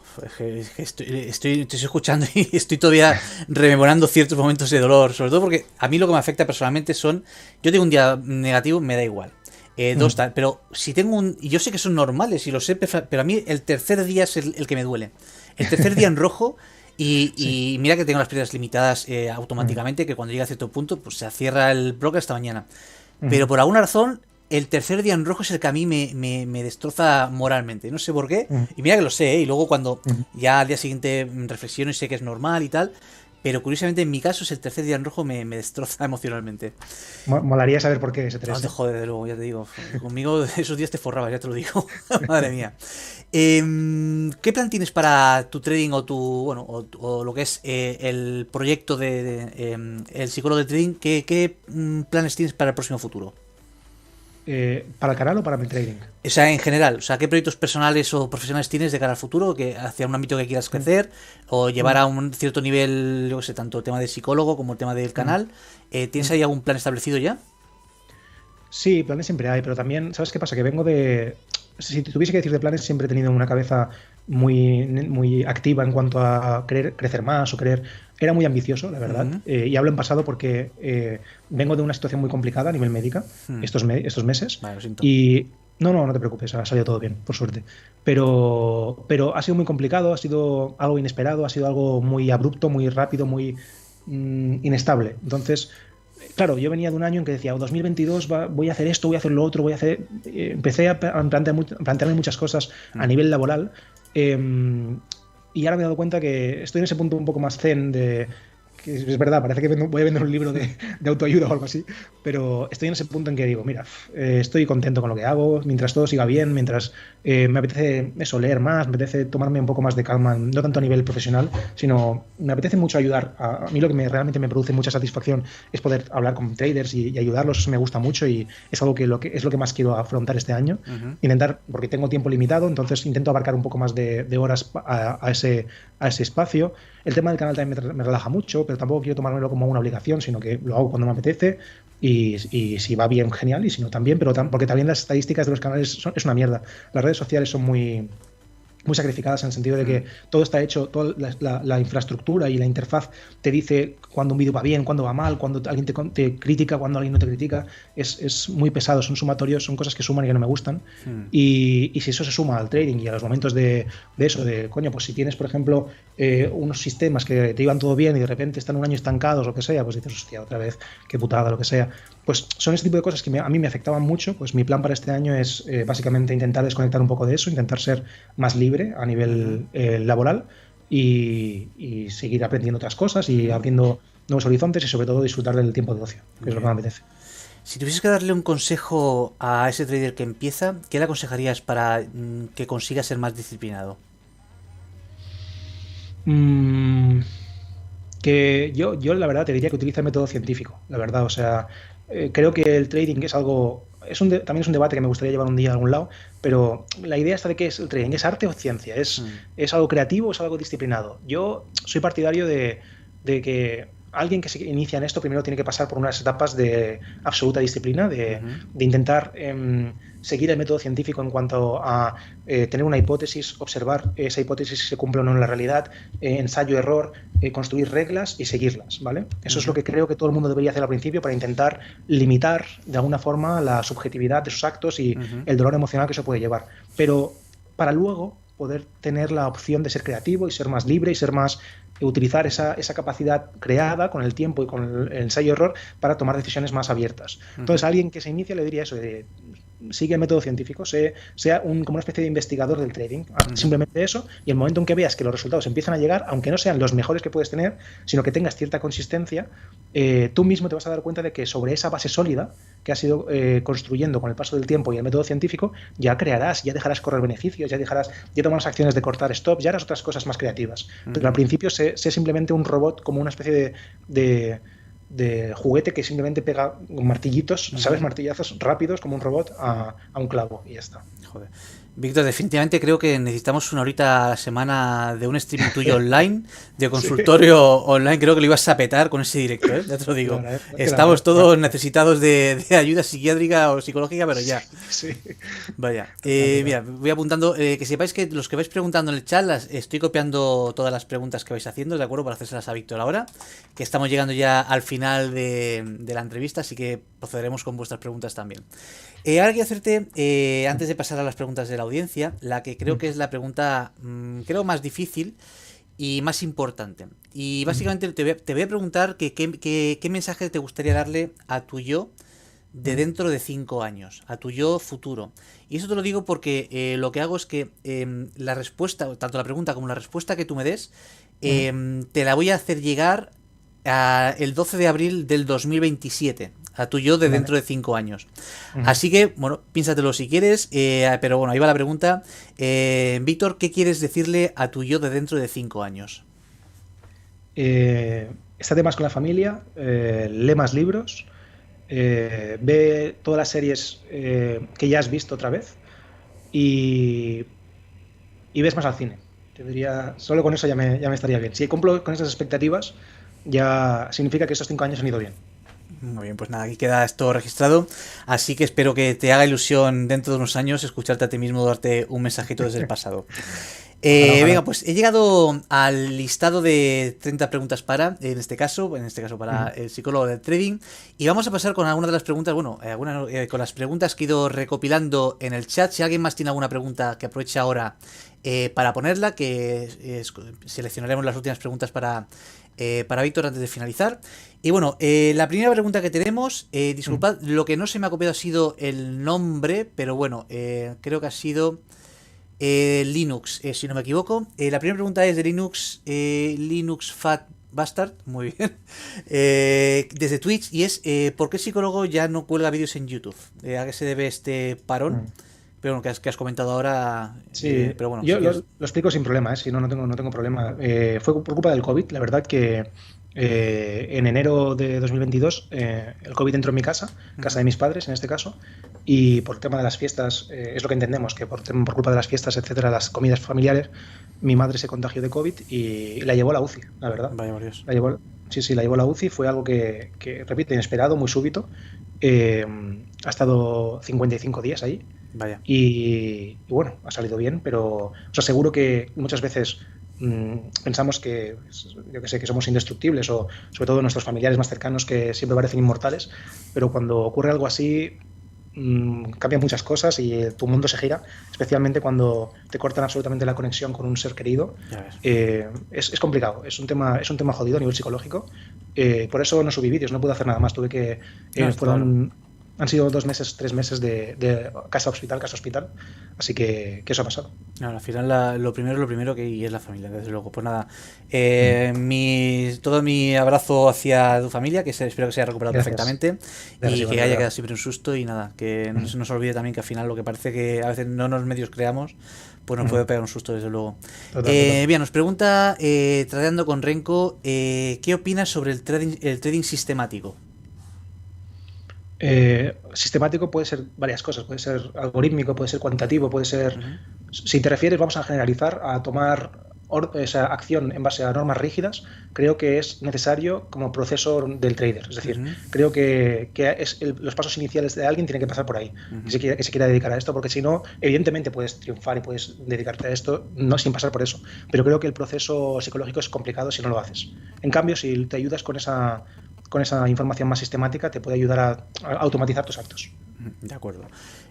estoy, estoy, estoy, escuchando [laughs] y estoy todavía rememorando ciertos momentos de dolor. Sobre todo porque a mí lo que me afecta personalmente son. Yo tengo un día negativo, me da igual. Eh, dos, mm. pero si tengo un. Yo sé que son normales y lo sé, pero a mí el tercer día es el, que me duele. El tercer día en [laughs] rojo. Y, mira que tengo las pérdidas limitadas eh, automáticamente, que cuando llega a cierto punto, pues se cierra el broker esta mañana. Pero por alguna razón, el tercer día en rojo es el que a mí me, me, destroza moralmente. No sé por qué. Y mira que lo sé, ¿eh? y luego cuando ya al día siguiente reflexiono y sé que es normal y tal. Pero curiosamente en mi caso es el tercer día en rojo me, me destroza [laughs] emocionalmente. Molaría saber por qué ese tres. No te joder, de luego, ya te digo. Conmigo [laughs] esos días te forrabas, ya te lo digo. [laughs] Madre mía. Em, ¿Qué plan tienes para tu trading o tu bueno o, lo que es eh, el proyecto de, em, el psicólogo de trading? ¿Qué, ¿Qué mm, planes tienes para el próximo futuro? Eh, ¿Para el canal o para mi trading? O sea, en general, o sea, ¿qué proyectos personales o profesionales tienes de cara al futuro, que hacia un ámbito que quieras mm. crecer o llevar a un cierto nivel, yo sé, tanto el tema de psicólogo como el tema del canal? Mm. Eh, ¿Tienes ahí algún plan establecido ya? Sí, planes siempre hay, pero también, ¿sabes qué pasa? Que vengo de... Si tuviese que decir de planes, siempre he tenido una cabeza muy, muy activa en cuanto a querer crecer más o querer era muy ambicioso, la verdad. Eh, y hablo en pasado porque eh, vengo de una situación muy complicada a nivel médica hmm. estos, estos meses. y no, no, no te preocupes, ha salido todo bien, por suerte. Pero, pero ha sido muy complicado, ha sido algo inesperado, ha sido algo muy abrupto, muy rápido, muy mm, inestable. Entonces, claro, yo venía de un año en que decía, 2022 voy a hacer esto, voy a hacer lo otro, voy a hacer... Eh, empecé a plantearme muchas cosas a hmm. nivel laboral. Em, y ahora me he dado cuenta que estoy en ese punto un poco más zen de que es verdad, parece que voy a vender un libro de, autoayuda o algo así, pero estoy en ese punto en que digo, mira, eh, estoy contento con lo que hago, mientras todo siga bien, mientras eh, me apetece eso, leer más, me apetece tomarme un poco más de calma, no tanto a nivel profesional, sino me apetece mucho ayudar. A, mí lo que me, realmente me produce mucha satisfacción es poder hablar con traders y, ayudarlos, eso me gusta mucho y es algo que, lo que es lo que más quiero afrontar este año. Intentar, porque tengo tiempo limitado, entonces intento abarcar un poco más de, horas a, ese, a ese espacio. El tema del canal también me relaja mucho pero tampoco quiero tomármelo como una obligación, sino que lo hago cuando me apetece y, si va bien, genial, y si no, también, pero porque también las estadísticas de los canales son, es una mierda. Las redes sociales son muy, muy sacrificadas en el sentido de que todo está hecho, toda la, infraestructura y la interfaz te dice cuando un vídeo va bien, cuando va mal, cuando alguien te, critica, cuando alguien no te critica. Es, muy pesado, son sumatorios, son cosas que suman y que no me gustan. Hmm. Y, si eso se suma al trading y a los momentos de, eso, de coño, pues si tienes, por ejemplo, eh, unos sistemas que te iban todo bien y de repente están un año estancados o lo que sea, pues dices, hostia, otra vez, qué putada, lo que sea. Pues son ese tipo de cosas que a mí me afectaban mucho. Pues mi plan para este año es eh, básicamente intentar desconectar un poco de eso, intentar ser más libre a nivel eh, laboral y, seguir aprendiendo otras cosas y abriendo nuevos horizontes y sobre todo disfrutar del tiempo de ocio, que es lo que me apetece. Si tuvieses que darle un consejo a ese trader que empieza, ¿qué le aconsejarías para mm, que consiga ser más disciplinado? Mm, que yo, yo la verdad te diría que utiliza el método científico, la verdad. O sea, eh, creo que el trading es algo es un también es un debate que me gustaría llevar un día a algún lado, pero la idea está de que es el trading, ¿es arte o ciencia? ¿Es, mm. ¿es algo creativo o es algo disciplinado? Yo soy partidario de, que alguien que se inicia en esto primero tiene que pasar por unas etapas de absoluta disciplina, de, intentar em, seguir el método científico en cuanto a eh, tener una hipótesis, observar esa hipótesis si se cumple o no en la realidad, eh, ensayo-error, eh, construir reglas y seguirlas, ¿vale? Eso es lo que creo que todo el mundo debería hacer al principio para intentar limitar de alguna forma la subjetividad de sus actos y el dolor emocional que eso puede llevar. Pero para luego poder tener la opción de ser creativo y ser más libre y ser más utilizar esa, esa capacidad creada con el tiempo y con el, ensayo-error para tomar decisiones más abiertas. Entonces, a alguien que se inicia le diría eso, de, sigue el método científico, sea, un, como una especie de investigador del trading. Simplemente eso, y el momento en que veas que los resultados empiezan a llegar, aunque no sean los mejores que puedes tener, sino que tengas cierta consistencia, eh, tú mismo te vas a dar cuenta de que sobre esa base sólida que has ido eh, construyendo con el paso del tiempo y el método científico, ya crearás, ya dejarás correr beneficios, ya dejarás, ya tomarás acciones de cortar stop, ya harás otras cosas más creativas. Pero al principio sé, simplemente un robot como una especie de de juguete que simplemente pega martillitos, ¿sabes? Martillazos rápidos como un robot a, a un clavo y ya está. Joder. Víctor, definitivamente creo que necesitamos una horita a la semana de un streaming [laughs] tuyo online, de consultorio online. Creo que lo ibas a petar con ese directo, ¿eh? ya te lo digo. Estamos todos necesitados de, ayuda psiquiátrica o psicológica, pero ya. Sí. Vaya. Eh, mira, voy apuntando. Eh, que sepáis que los que vais preguntando en el chat, las, estoy copiando todas las preguntas que vais haciendo, ¿de acuerdo? Para hacérselas a Víctor ahora. Que estamos llegando ya al final de, de la entrevista, así que procederemos con vuestras preguntas también. Eh, ahora quiero hacerte, eh, antes de pasar a las preguntas de la audiencia, la que creo que es la pregunta, mm, creo, más difícil y más importante. Y básicamente te voy a, preguntar que, qué mensaje te gustaría darle a tu yo de dentro de cinco años, a tu yo futuro. Y eso te lo digo porque eh, lo que hago es que em, la respuesta, tanto la pregunta como la respuesta que tú me des, em, te la voy a hacer llegar el 12 de abril del 2027 a tu yo de dentro de cinco años. Así que, bueno, piénsatelo si quieres, eh, pero bueno, ahí va la pregunta. Eh, Víctor, ¿qué quieres decirle a tu yo de dentro de cinco años? Eh, estate más con la familia, eh, lee más libros, ve todas las series que ya has visto otra vez y, y ves más al cine. Te diría, solo con eso ya me, ya me estaría bien. Si cumplo con esas expectativas, ya significa que esos cinco años han ido bien. Muy bien, pues nada, aquí queda esto registrado. Así que espero que te haga ilusión dentro de unos años escucharte a ti mismo darte un mensajito desde el [laughs] pasado. Eh, venga, pues he llegado al listado de 30 preguntas para, en este caso, en este caso para el psicólogo del trading, y vamos a pasar con algunas de las preguntas, bueno, eh, eh, con las preguntas que he ido recopilando en el chat. Si alguien más tiene alguna pregunta que aproveche ahora para ponerla, que seleccionaremos las últimas preguntas para eh, para Víctor antes de finalizar. Y bueno, eh, la primera pregunta que tenemos, eh, disculpad, mm. lo que no se me ha copiado ha sido el nombre, pero bueno, creo que ha sido Linux, si no me equivoco. la primera pregunta es de Linux, Linux Fat Bastard, muy bien, [laughs] desde Twitch, y es, ¿por qué psicólogo ya no cuelga vídeos en YouTube? ¿A qué se debe este parón? Mm. Pero bueno, que has, que has comentado ahora. Sí, eh, pero bueno. Yo lo, explico sin problema, ¿eh? si no, no tengo, no tengo problema. Eh, fue por culpa del COVID, la verdad que en enero de 2022 el COVID entró en mi casa, casa de mis padres en este caso, y por tema de las fiestas, es lo que entendemos, que por, por culpa de las fiestas, etcétera, las comidas familiares, mi madre se contagió de COVID y la llevó a la UCI, la verdad. Vaya, Dios. La llevó, sí, sí, la llevó a la UCI, fue algo que, que repito, inesperado, muy súbito. Eh, ha estado 55 días ahí. Vaya. Y, y, bueno, ha salido bien, pero os aseguro que muchas veces mmm, pensamos que, yo que sé, que somos indestructibles o sobre todo nuestros familiares más cercanos que siempre parecen inmortales, pero cuando ocurre algo así mmm, cambian muchas cosas y eh, tu mundo se gira, especialmente cuando te cortan absolutamente la conexión con un ser querido. Eh, es, es, complicado, es un, tema, es un tema jodido a nivel psicológico. Eh, por eso no subí vídeos, no pude hacer nada más. Tuve que. No, fueron, claro. Han sido dos meses, tres meses de, de casa hospital, casa hospital. Así que, que eso ha pasado. No, al final la, lo primero es lo primero que y es la familia, desde luego. Pues nada, eh, mm. mi, todo mi abrazo hacia tu familia, que se, espero que se haya recuperado Gracias. perfectamente Gracias, y que haya quedado siempre un susto y nada, que no se nos olvide también que al final lo que parece que a veces no nos medios creamos, pues nos mm. puede pegar un susto desde luego. Total, eh, total. Bien, nos pregunta, eh, tradeando con Renko, eh, ¿qué opinas sobre el trading, el trading sistemático? Eh, sistemático puede ser varias cosas, puede ser algorítmico, puede ser cuantitativo, puede ser... Uh -huh. Si te refieres, vamos a generalizar, a tomar esa acción en base a normas rígidas, creo que es necesario como proceso del trader. Es decir, uh -huh. creo que, que es el, los pasos iniciales de alguien tienen que pasar por ahí, uh -huh. que, se quiera, que, se quiera, dedicar a esto, porque si no, evidentemente puedes triunfar y puedes dedicarte a esto no sin pasar por eso. Pero creo que el proceso psicológico es complicado si no lo haces. En cambio, si te ayudas con esa con esa información más sistemática te puede ayudar a, a automatizar tus actos. De acuerdo.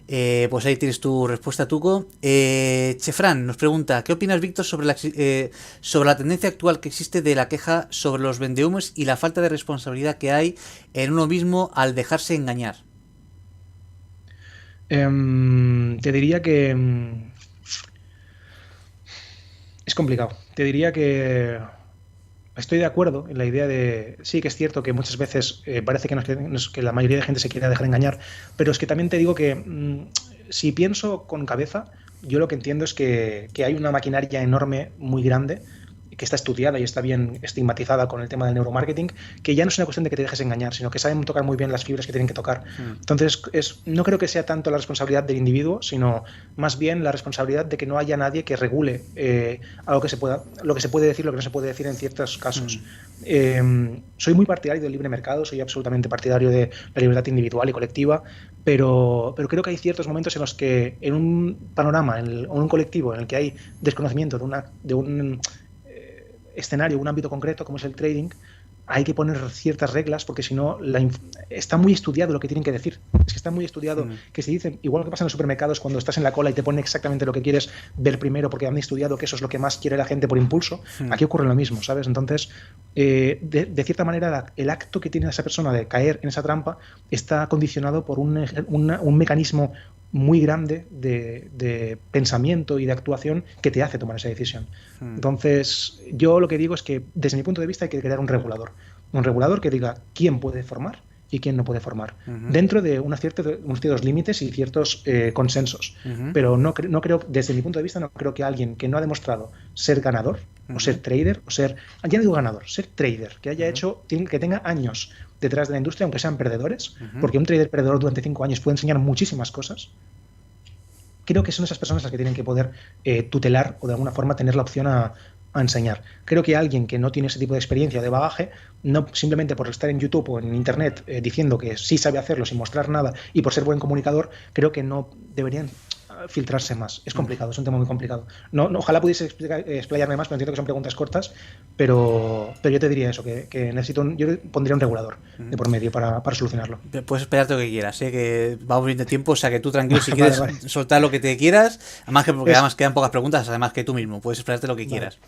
Eh, pues ahí tienes tu respuesta, Tuco. Eh, Chefran nos pregunta, ¿qué opinas, Víctor, sobre la, eh, sobre la tendencia actual que existe de la queja sobre los vendehumos y la falta de responsabilidad que hay en uno mismo al dejarse engañar? Um, te diría que... Um, es complicado. Te diría que estoy de acuerdo en la idea de, sí que es cierto que muchas veces eh, parece que, nos, que, la mayoría de gente se quiere dejar engañar, pero es que también te digo que mmm, si pienso con cabeza, yo lo que entiendo es que, que hay una maquinaria enorme, muy grande, que está estudiada y está bien estigmatizada con el tema del neuromarketing, que ya no es una cuestión de que te dejes engañar, sino que saben tocar muy bien las fibras que tienen que tocar. Mm. Entonces, es, no creo que sea tanto la responsabilidad del individuo, sino más bien la responsabilidad de que no haya nadie que regule eh, algo que se pueda, lo que se puede decir, lo que no se puede decir en ciertos casos. Mm. Eh, soy muy partidario del libre mercado, soy absolutamente partidario de la libertad individual y colectiva, pero, pero creo que hay ciertos momentos en los que en un panorama, en, el, en un colectivo en el que hay desconocimiento de, una, de un escenario, un ámbito concreto como es el trading, hay que poner ciertas reglas porque si no está muy estudiado lo que tienen que decir. Es que está muy estudiado mm. que si dicen, igual que pasa en los supermercados cuando estás en la cola y te ponen exactamente lo que quieres ver primero porque han estudiado que eso es lo que más quiere la gente por impulso, mm. aquí ocurre lo mismo, ¿sabes? Entonces, eh, de, de, cierta manera, el acto que tiene esa persona de caer en esa trampa está condicionado por un, un, un mecanismo muy grande de, de, pensamiento y de actuación que te hace tomar esa decisión. Hmm. Entonces, yo lo que digo es que desde mi punto de vista hay que crear un regulador. Un regulador que diga quién puede formar y quién no puede formar, uh -huh. dentro de una cierta, unos ciertos límites y ciertos eh, consensos. Uh -huh. Pero no, no creo, desde mi punto de vista, no creo que alguien que no ha demostrado ser ganador, uh -huh. o ser trader, o ser, ya no digo ganador, ser trader, que haya hecho, que tenga años detrás de la industria, aunque sean perdedores, porque un trader perdedor durante cinco años puede enseñar muchísimas cosas. Creo que son esas personas las que tienen que poder eh, tutelar o de alguna forma tener la opción a, a enseñar. Creo que alguien que no tiene ese tipo de experiencia, de bagaje, no simplemente por estar en YouTube o en Internet eh, diciendo que sí sabe hacerlo sin mostrar nada y por ser buen comunicador, creo que no deberían filtrarse más. Es complicado, es un tema muy complicado. No, no ojalá pudiese explicar, explayarme más, pero entiendo que son preguntas cortas, pero, pero yo te diría eso, que, que necesito un, yo pondría un regulador de por medio para, para solucionarlo. Puedes esperarte lo que quieras, ¿eh? que vamos bien de tiempo, o sea que tú tranquilo si [laughs] quieres vale, vale. soltar lo que te quieras, además que porque es... además quedan pocas preguntas, además que tú mismo, puedes esperarte lo que vale. quieras.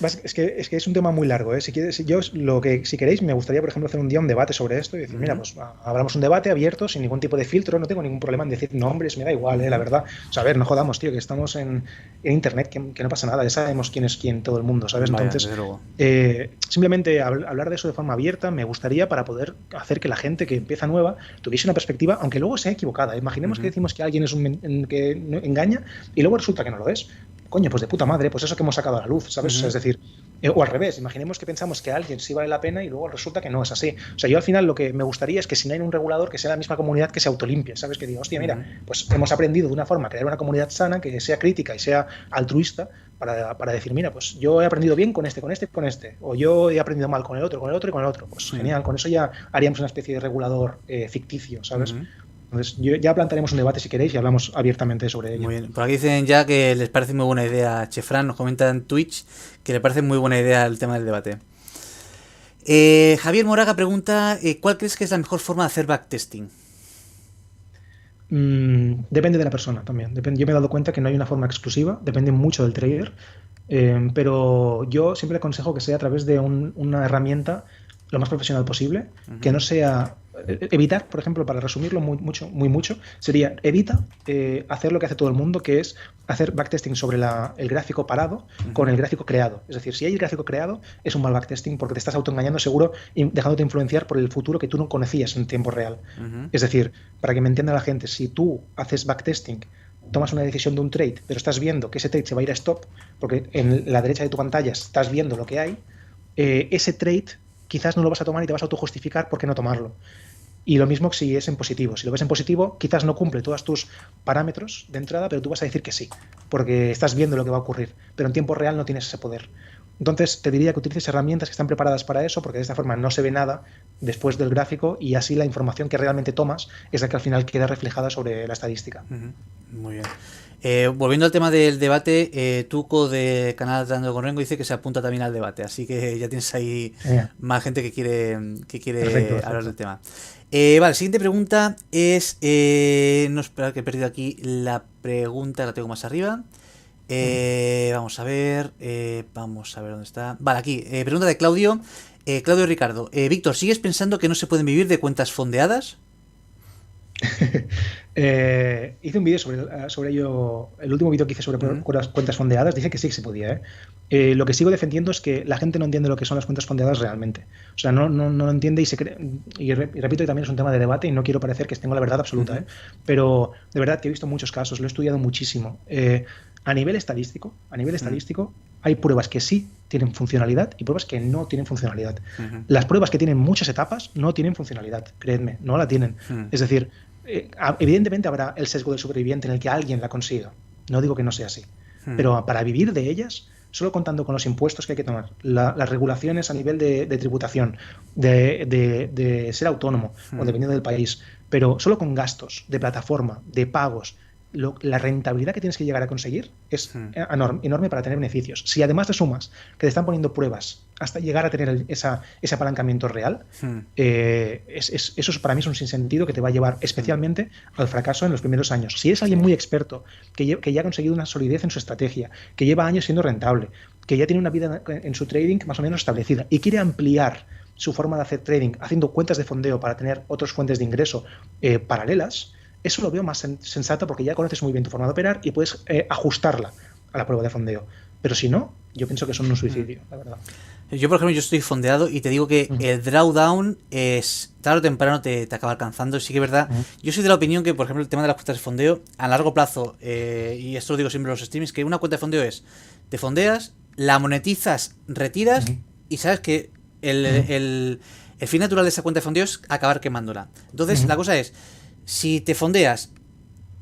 Es que, es que es un tema muy largo. ¿eh? Si, quieres, yo lo que si queréis, me gustaría, por ejemplo, hacer un día un debate sobre esto y decir, uh -huh. mira, pues hablamos un debate abierto, sin ningún tipo de filtro, no tengo ningún problema en decir nombres, me da igual, ¿eh? la verdad. O sea, a ver, no jodamos, tío, que estamos en, en internet, que, que, no pasa nada, ya sabemos quién es quién todo el mundo, ¿sabes? Vaya, Entonces, eh, simplemente hablar de eso de forma abierta me gustaría para poder hacer que la gente que empieza nueva tuviese una perspectiva, aunque luego sea equivocada. Imaginemos uh -huh. que decimos que alguien es un que engaña y luego resulta que no lo es coño, pues de puta madre, pues eso que hemos sacado a la luz, ¿sabes? Es decir, eh, o al revés, imaginemos que pensamos que a alguien sí vale la pena y luego resulta que no es así. O sea, yo al final lo que me gustaría es que si no hay un regulador, que sea la misma comunidad que se autolimpie, ¿sabes? Que diga, hostia, mira, pues hemos aprendido de una forma a crear una comunidad sana, que sea crítica y sea altruista, para, para, decir, mira, pues yo he aprendido bien con este, con este, con este, o yo he aprendido mal con el otro, con el otro y con el otro. Pues genial, con eso ya haríamos una especie de regulador eh, ficticio, ¿sabes? Entonces, ya plantaremos un debate si queréis y hablamos abiertamente sobre ello. Muy bien. Por aquí dicen ya que les parece muy buena idea. Chefran nos comenta en Twitch que le parece muy buena idea el tema del debate. Eh, Javier Moraga pregunta: eh, ¿Cuál crees que es la mejor forma de hacer backtesting? Mm, depende de la persona también. Depende, yo me he dado cuenta que no hay una forma exclusiva, depende mucho del trader. Eh, pero yo siempre aconsejo que sea a través de una herramienta lo más profesional posible, que no sea evitar, por ejemplo, para resumirlo muy mucho, muy mucho, sería evita eh, hacer lo que hace todo el mundo, que es hacer backtesting sobre el gráfico parado con el gráfico creado. Es decir, si hay el gráfico creado, es un mal backtesting porque te estás autoengañando seguro y dejándote influenciar por el futuro que tú no conocías en tiempo real. Es decir, para que me entienda la gente, si tú haces backtesting tomas una decisión de un trade, pero estás viendo que ese trade se va a ir a stop, porque en la derecha de tu pantalla estás viendo lo que hay, eh, ese trade quizás no lo vas a tomar y te vas a autojustificar por qué no tomarlo. Y lo mismo si es en positivo. Si lo ves en positivo, quizás no cumple todos tus parámetros de entrada, pero tú vas a decir que sí, porque estás viendo lo que va a ocurrir. Pero en tiempo real no tienes ese poder. Entonces, te diría que utilices herramientas que están preparadas para eso, porque de esta forma no se ve nada después del gráfico y así la información que realmente tomas es la que al final queda reflejada sobre la estadística. Muy bien. Eh, volviendo al tema del debate, eh, Tuco de Canal Dando con Rengo dice que se apunta también al debate, así que ya tienes ahí más gente que quiere, que quiere hablar del tema. Eh, vale, siguiente pregunta es. Eh, no espera que he perdido aquí la pregunta, la tengo más arriba. Eh, vamos a ver. vamos a ver dónde está. Vale, aquí. pregunta de Claudio. Claudio Ricardo. Víctor, ¿sigues pensando que no se pueden vivir de cuentas fondeadas? [laughs] Eh, hice un vídeo sobre, eh, sobre ello, el último vídeo que hice sobre cuentas fondeadas, dije que sí que se podía. ¿eh? lo que sigo defendiendo es que la gente no entiende lo que son las cuentas fondeadas realmente. O sea, no, no, no lo entiende y se cree, y, repito que también es un tema de debate y no quiero parecer que tengo la verdad absoluta, pero de verdad que he visto muchos casos, lo he estudiado muchísimo. a nivel estadístico, a nivel estadístico, hay pruebas que sí tienen funcionalidad y pruebas que no tienen funcionalidad. Las pruebas que tienen muchas etapas no tienen funcionalidad, creedme, no la tienen. Es decir, eh, evidentemente habrá el sesgo del superviviente en el que alguien la consiga. No digo que no sea así. Hmm. Pero para vivir de ellas, solo contando con los impuestos que hay que tomar, las regulaciones a nivel de, tributación, de, ser autónomo o hmm. dependiendo del país, pero solo con gastos de plataforma, de pagos, la rentabilidad que tienes que llegar a conseguir es enorme, para tener beneficios. Si además te sumas que te están poniendo pruebas hasta llegar a tener esa, ese apalancamiento real, eh, eso para mí es un sinsentido que te va a llevar especialmente al fracaso en los primeros años. Si eres alguien muy experto, que, que ya ha conseguido una solidez en su estrategia, que lleva años siendo rentable, que ya tiene una vida en su trading más o menos establecida y quiere ampliar su forma de hacer trading haciendo cuentas de fondeo para tener otras fuentes de ingreso eh, paralelas, eso lo veo más sensato porque ya conoces muy bien tu forma de operar y puedes eh, ajustarla a la prueba de fondeo. Pero si no, yo pienso que son un suicidio, la verdad. Yo, por ejemplo, yo estoy fondeado y te digo que el drawdown es tarde o temprano te, acaba alcanzando. Sí que es verdad. Yo soy de la opinión que, por ejemplo, el tema de las cuentas de fondeo, a largo plazo, eh, y esto lo digo siempre en los streamings, que una cuenta de fondeo es, te fondeas, la monetizas, retiras y sabes que el, el, fin natural de esa cuenta de fondeo es acabar quemándola. Entonces, la cosa es, si te fondeas,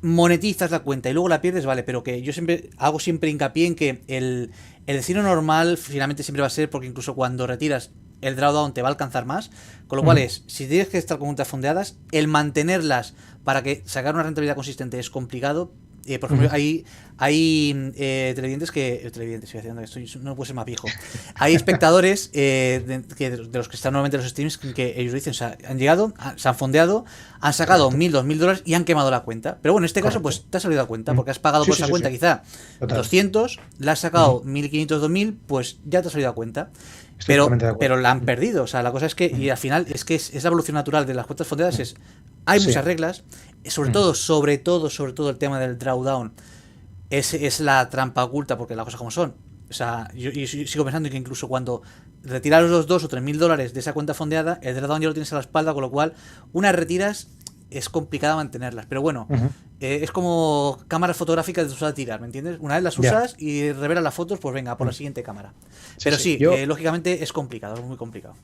monetizas la cuenta y luego la pierdes, vale, pero que yo siempre hago siempre hincapié en que el, el destino normal finalmente siempre va a ser porque incluso cuando retiras el drawdown te va a alcanzar más, con lo cual es, si tienes que estar con cuentas fondeadas, el mantenerlas para que sacar una rentabilidad consistente es complicado, eh, por ejemplo, hay, hay eh, televidentes que. Eh, televidentes, estoy esto, no puede ser más viejo. Hay espectadores eh, de, que, de, los que están normalmente en los streams que ellos dicen, o sea, han llegado, se han fondeado, han sacado mil, dos mil dólares y han quemado la cuenta. Pero bueno, en este caso, pues te has salido a cuenta, porque has pagado por esa cuenta quizá 200, la has sacado 1500, 2000, pues ya te has salido a cuenta. Pero, pero la han perdido. O sea, la cosa es que, y al final, es que es, la evolución natural de las cuentas fondeadas, es hay muchas reglas, sobre mm. todo, sobre todo, sobre todo el tema del drawdown. Es, es la trampa oculta porque las cosas como son. O sea, yo, sigo pensando que incluso cuando retiras los dos o tres mil dólares de esa cuenta fondeada, el drawdown ya lo tienes a la espalda, con lo cual unas retiras es complicado mantenerlas. Pero bueno, eh, es como cámaras fotográficas de usar a tirar, ¿me entiendes? Una vez las usas y revelas las fotos, pues venga, por la mm. siguiente cámara. Pero sí, eh, lógicamente es complicado, es muy complicado.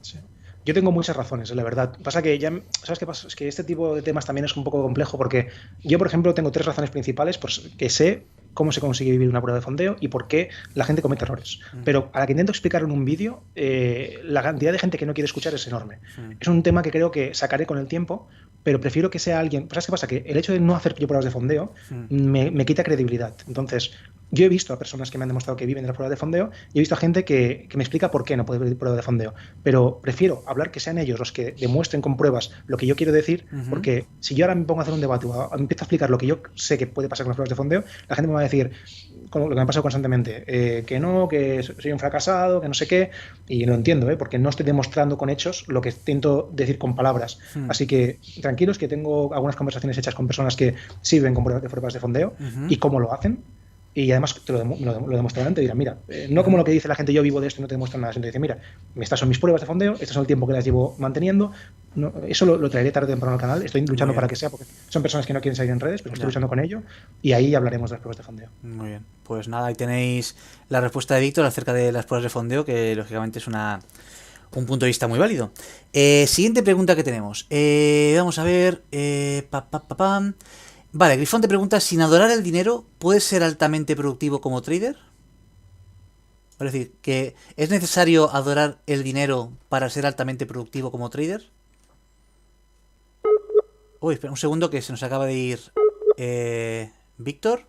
Yo tengo muchas razones, la verdad. Pasa que ya, ¿sabes qué pasa? Es que este tipo de temas también es un poco complejo porque yo, por ejemplo, tengo tres razones principales pues, que sé cómo se consigue vivir una prueba de fondeo y por qué la gente comete errores. Mm. Pero a la que intento explicar en un vídeo, eh, la cantidad de gente que no quiere escuchar es enorme. Es un tema que creo que sacaré con el tiempo, pero prefiero que sea alguien. ¿Sabes qué pasa? Que el hecho de no hacer yo pruebas de fondeo me, me, quita credibilidad. Entonces, yo he visto a personas que me han demostrado que viven de las pruebas de fondeo y he visto a gente que, me explica por qué no puede vivir pruebas de fondeo. Pero prefiero hablar que sean ellos los que demuestren con pruebas lo que yo quiero decir, porque si yo ahora me pongo a hacer un debate o empiezo a explicar lo que yo sé que puede pasar con las pruebas de fondeo, la gente me va a decir, lo que me ha pasado constantemente, eh, que no, que soy un fracasado, que no sé qué, y lo entiendo, ¿eh? porque no estoy demostrando con hechos lo que intento decir con palabras. Hmm. Así que tranquilos que tengo algunas conversaciones hechas con personas que sirven con pruebas de fondeo y cómo lo hacen y además te lo, lo, demostrarán, te dirán, mira, eh, no como lo que dice la gente, yo vivo de esto y no te demuestran nada, sino te dice, mira, estas son mis pruebas de fondeo, este es el tiempo que las llevo manteniendo, eso lo, traeré tarde o temprano al canal, estoy luchando para que sea, porque son personas que no quieren salir en redes, pero estoy luchando con ello, y ahí hablaremos de las pruebas de fondeo. Muy bien, pues nada, ahí tenéis la respuesta de Víctor acerca de las pruebas de fondeo, que lógicamente es una un punto de vista muy válido. Eh, siguiente pregunta que tenemos. Eh, vamos a ver. pa, pa, pa, Vale, Grifón te pregunta, sin adorar el dinero, ¿puedes ser altamente productivo como trader? Es decir, que ¿es necesario adorar el dinero para ser altamente productivo como trader? Uy, espera un segundo que se nos acaba de ir eh, Víctor.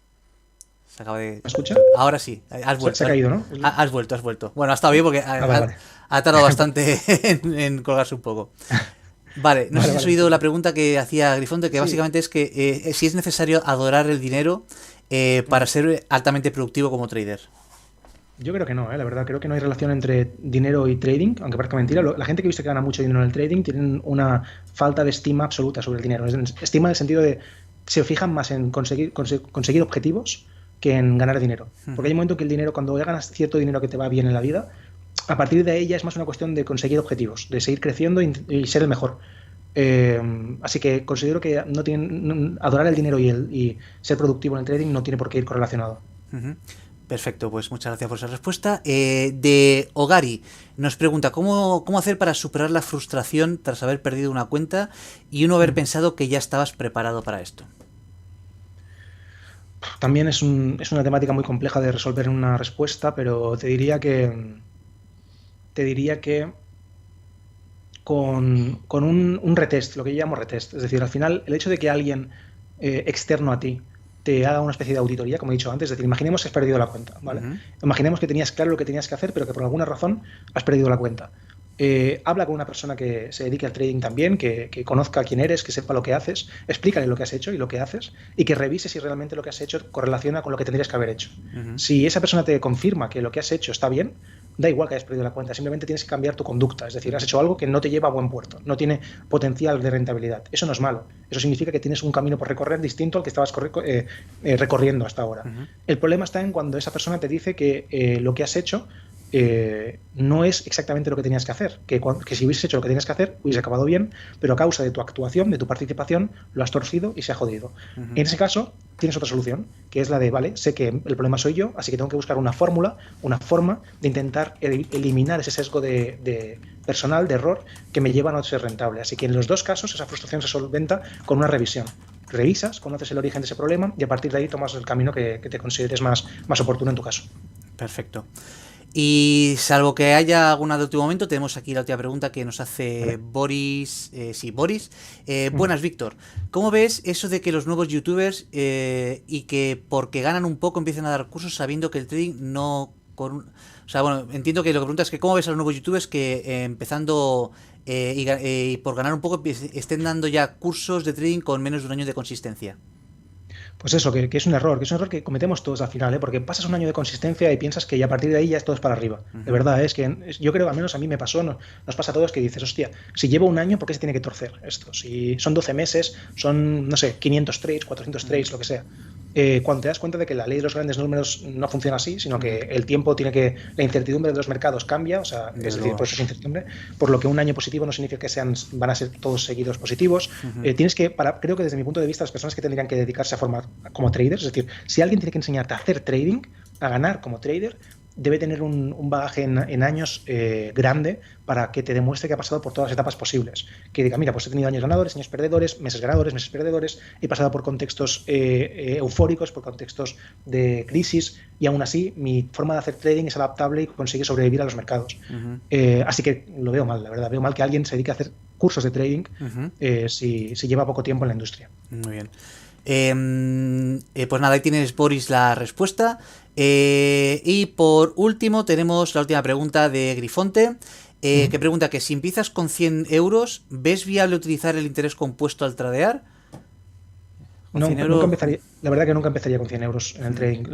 Se acaba de... ¿Me escucha? Ahora sí, has vuelto. Se ha caído, ¿no? Has vuelto, has vuelto. Bueno, ha estado bien porque ah, ha, tardado [laughs] bastante [laughs] en colgarse un poco. [laughs] Vale, no sé si has oído la pregunta que hacía Grifonte, que básicamente es que eh, si es necesario adorar el dinero eh, para ser altamente productivo como trader. Yo creo que no, ¿eh? la verdad, creo que no hay relación entre dinero y trading, aunque parezca mentira. La gente que he visto que gana mucho dinero en el trading tienen una falta de estima absoluta sobre el dinero. Estima en el sentido de se fijan más en conseguir, conseguir objetivos que en ganar dinero. Porque hay un momento que el dinero, cuando ya ganas cierto dinero que te va bien en la vida, a partir de ella es más una cuestión de conseguir objetivos, de seguir creciendo y, ser el mejor. Eh, así que considero que no adorar el dinero y, el, y ser productivo en el trading no tiene por qué ir correlacionado. Perfecto, pues muchas gracias por esa respuesta. Eh, de Ogari nos pregunta ¿cómo, cómo hacer para superar la frustración tras haber perdido una cuenta y uno haber pensado que ya estabas preparado para esto. También es, un, es una temática muy compleja de resolver en una respuesta, pero te diría que te diría que con, un, retest, lo que yo llamo retest. Es decir, al final, el hecho de que alguien eh, externo a ti te haga una especie de auditoría, como he dicho antes, es decir, imaginemos que has perdido la cuenta, ¿vale? Imaginemos que tenías claro lo que tenías que hacer, pero que por alguna razón has perdido la cuenta. Eh, habla con una persona que se dedique al trading también, que, conozca quién eres, que sepa lo que haces, explícale lo que has hecho y lo que haces, y que revise si realmente lo que has hecho correlaciona con lo que tendrías que haber hecho. Si esa persona te confirma que lo que has hecho está bien, da igual que hayas perdido la cuenta, simplemente tienes que cambiar tu conducta, es decir, has hecho algo que no te lleva a buen puerto, no tiene potencial de rentabilidad. Eso no es malo, eso significa que tienes un camino por recorrer distinto al que estabas eh, eh, recorriendo hasta ahora. El problema está en cuando esa persona te dice que eh, lo que has hecho eh, no es exactamente lo que tenías que hacer. Que, si hubieses hecho lo que tenías que hacer, hubiese acabado bien, pero a causa de tu actuación, de tu participación, lo has torcido y se ha jodido. En ese caso, tienes otra solución, que es la de, vale, sé que el problema soy yo, así que tengo que buscar una fórmula, una forma de intentar eliminar ese sesgo de, personal, de error, que me lleva a no ser rentable. Así que en los dos casos, esa frustración se solventa con una revisión revisas, conoces el origen de ese problema y a partir de ahí tomas el camino que, te consideres más, más oportuno en tu caso. Perfecto. Y salvo que haya alguna de último momento, tenemos aquí la última pregunta que nos hace Boris. Eh, sí, Boris. Eh, buenas, Víctor. ¿Cómo ves eso de que los nuevos youtubers eh, y que porque ganan un poco empiecen a dar cursos sabiendo que el trading no. o sea, bueno, entiendo que lo que preguntas es que cómo ves a los nuevos youtubers que empezando y, por ganar un poco estén dando ya cursos de trading con menos de un año de consistencia. Pues eso, que, es un error, que es un error que cometemos todos al final, ¿eh? porque pasas un año de consistencia y piensas que ya a partir de ahí ya es todo es para arriba. De verdad, ¿eh? es que yo creo, al menos a mí me pasó, nos, nos pasa a todos que dices, hostia, si llevo un año, ¿por qué se tiene que torcer esto? Si son 12 meses, son, no sé, 500 trades, 400 trades, lo que sea. Eh, cuando te das cuenta de que la ley de los grandes números no funciona así, sino que el tiempo tiene que. La incertidumbre de los mercados cambia, o sea, es decir, por eso es incertidumbre, por lo que un año positivo no significa que sean, van a ser todos seguidos positivos. Eh, tienes que, para, creo que desde mi punto de vista, las personas que tendrían que dedicarse a formar como traders, es decir, si alguien tiene que enseñarte a hacer trading, a ganar como trader, debe tener un, bagaje en, años eh, grande para que te demuestre que ha pasado por todas las etapas posibles. Que diga, mira, pues he tenido años ganadores, años perdedores, meses ganadores, meses perdedores, he pasado por contextos eh, eh, eufóricos, por contextos de crisis, y aún así mi forma de hacer trading es adaptable y consigue sobrevivir a los mercados. así que lo veo mal, la verdad. Veo mal que alguien se dedique a hacer cursos de trading si, si lleva poco tiempo en la industria. Muy bien. Em, pues nada, ahí tienes, Boris, la respuesta. Eh, y por último tenemos la última pregunta de Grifonte, eh, que pregunta que si empiezas con 100 euros, ¿ves viable utilizar el interés compuesto al tradear? No, nunca empezaría, la verdad que nunca empezaría con 100 euros en el trading.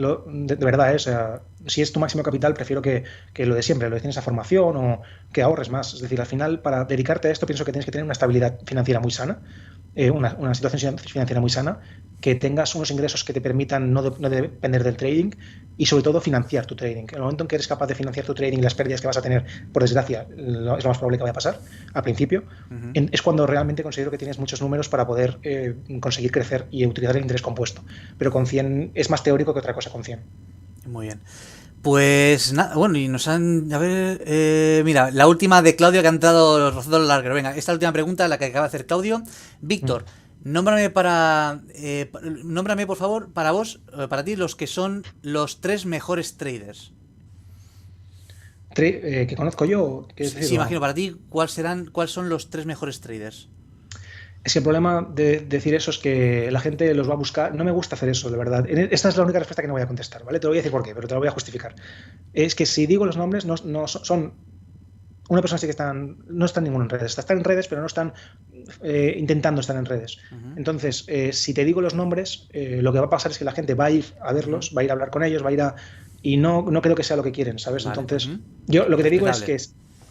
de, verdad, eh, o sea, si es tu máximo capital, prefiero que, lo de siempre, lo de tienes a formación o que ahorres más. Es decir, al final, para dedicarte a esto, pienso que tienes que tener una estabilidad financiera muy sana, una, una, situación financiera muy sana, que tengas unos ingresos que te permitan no, no, depender del trading y sobre todo financiar tu trading. En el momento en que eres capaz de financiar tu trading y las pérdidas que vas a tener, por desgracia, es lo más probable que vaya a pasar al principio, es cuando realmente considero que tienes muchos números para poder eh, conseguir crecer y utilizar el interés compuesto. Pero con 100 es más teórico que otra cosa con 100. Muy bien. Pues nada, bueno, y nos han. A ver, eh, mira, la última de Claudio que ha entrado rozando largo. Venga, esta última pregunta, la que acaba de hacer Claudio. Víctor. Nómbrame para. Eh, nómbrame, por favor, para vos, eh, para ti, los que son los tres mejores traders. Eh, ¿Que conozco yo? Sí, imagino, para ti, ¿cuáles serán, cuáles son los tres mejores traders? Es que el problema de decir eso es que la gente los va a buscar. No me gusta hacer eso, de verdad. E, esta es la única respuesta que no voy a contestar, ¿vale? Te lo voy a decir por qué, pero te lo voy a justificar. Es que si digo los nombres, no, no son una persona sí que están, no están ninguno en redes, están en redes, pero no están eh, intentando estar en redes. Entonces, eh, si te digo los nombres, eh, lo que va a pasar es que la gente va a ir a verlos, va a ir a hablar con ellos, va a ir a... Y no, no creo que sea lo que quieren, ¿sabes? Entonces, yo lo que te digo es que...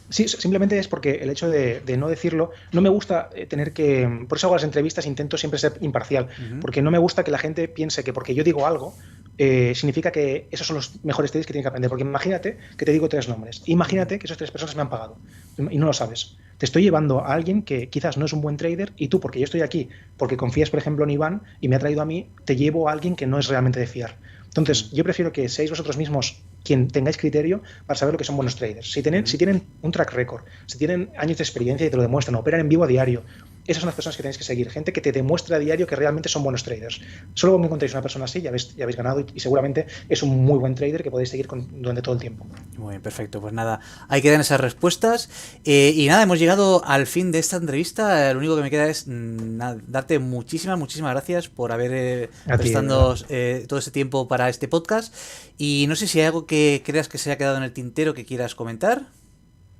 Sí, simplemente es porque el hecho de, no decirlo, no me gusta tener que. Por eso hago las entrevistas, intento siempre ser imparcial, porque no me gusta que la gente piense que porque yo digo algo, eh, significa que esos son los mejores traders que tienen que aprender. Porque imagínate que te digo tres nombres. Imagínate que esas tres personas me han pagado y no lo sabes. Te estoy llevando a alguien que quizás no es un buen trader y tú, porque yo estoy aquí, porque confías, por ejemplo, en Iván y me ha traído a mí, te llevo a alguien que no es realmente de fiar. Entonces, yo prefiero que seáis vosotros mismos quien tengáis criterio para saber lo que son buenos traders. Si tienen, si tienen un track record, si tienen años de experiencia y te lo demuestran, operan en vivo a diario, esas son las personas que tenéis que seguir. Gente que te demuestra a diario que realmente son buenos traders. Solo me encontréis una persona así, ya habéis, ya habéis ganado y, seguramente es un muy buen trader que podéis seguir durante todo el tiempo. Muy bien, perfecto. Pues nada, hay que dar esas respuestas. Eh, y nada, hemos llegado al fin de esta entrevista. Lo único que me queda es mm, darte muchísimas, muchísimas gracias por haber eh, prestado eh, todo ese tiempo para este podcast. Y no sé si hay algo que creas que se haya quedado en el tintero que quieras comentar.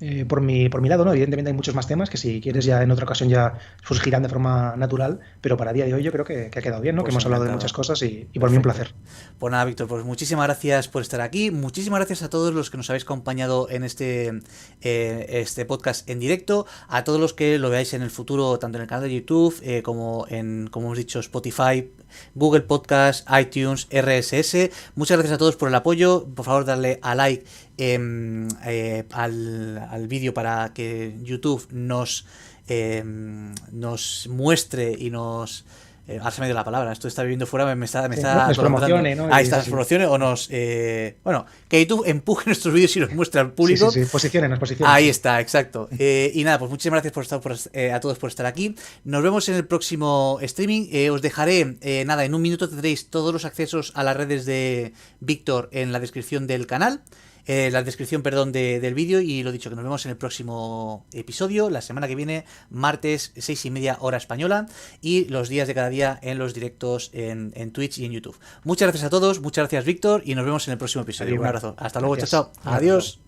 Eh, por, mi, por mi lado, ¿no? Evidentemente hay muchos más temas que si quieres ya en otra ocasión ya surgirán de forma natural, pero para día de hoy yo creo que, ha quedado bien, ¿no? que pues hemos hablado de muchas cosas y, por mí un placer. Pues nada, Víctor, pues muchísimas gracias por estar aquí, muchísimas gracias a todos los que nos habéis acompañado en este, eh, este podcast en directo, a todos los que lo veáis en el futuro, tanto en el canal de YouTube eh, como en, como hemos dicho, Spotify, Google Podcast, iTunes, RSS. Muchas gracias a todos por el apoyo. Por favor, darle a like em, eh, al, vídeo para que YouTube nos, em, nos muestre y nos eh, ahora se me dio la palabra, esto está viviendo fuera, me, está... Me está. Ahí está, nos promocione o nos... Eh, bueno, que YouTube empuje [laughs] nuestros vídeos y los muestre al público. Sí, sí, posiciones, posiciones. Ahí está, exacto. Eh, y nada, pues muchísimas gracias por estar, por, a todos por estar aquí. Nos vemos en el próximo streaming. Os dejaré, nada, en un minuto tendréis todos los accesos a las redes de Víctor en la descripción del canal eh, la descripción, perdón, de, del vídeo y lo dicho, que nos vemos en el próximo episodio, la semana que viene, martes, seis y media hora española y los días de cada día en los directos en, en Twitch y en YouTube. Muchas gracias a todos, muchas gracias Víctor y nos vemos en el próximo episodio. Un abrazo. Hasta luego, chao, chao. Adiós.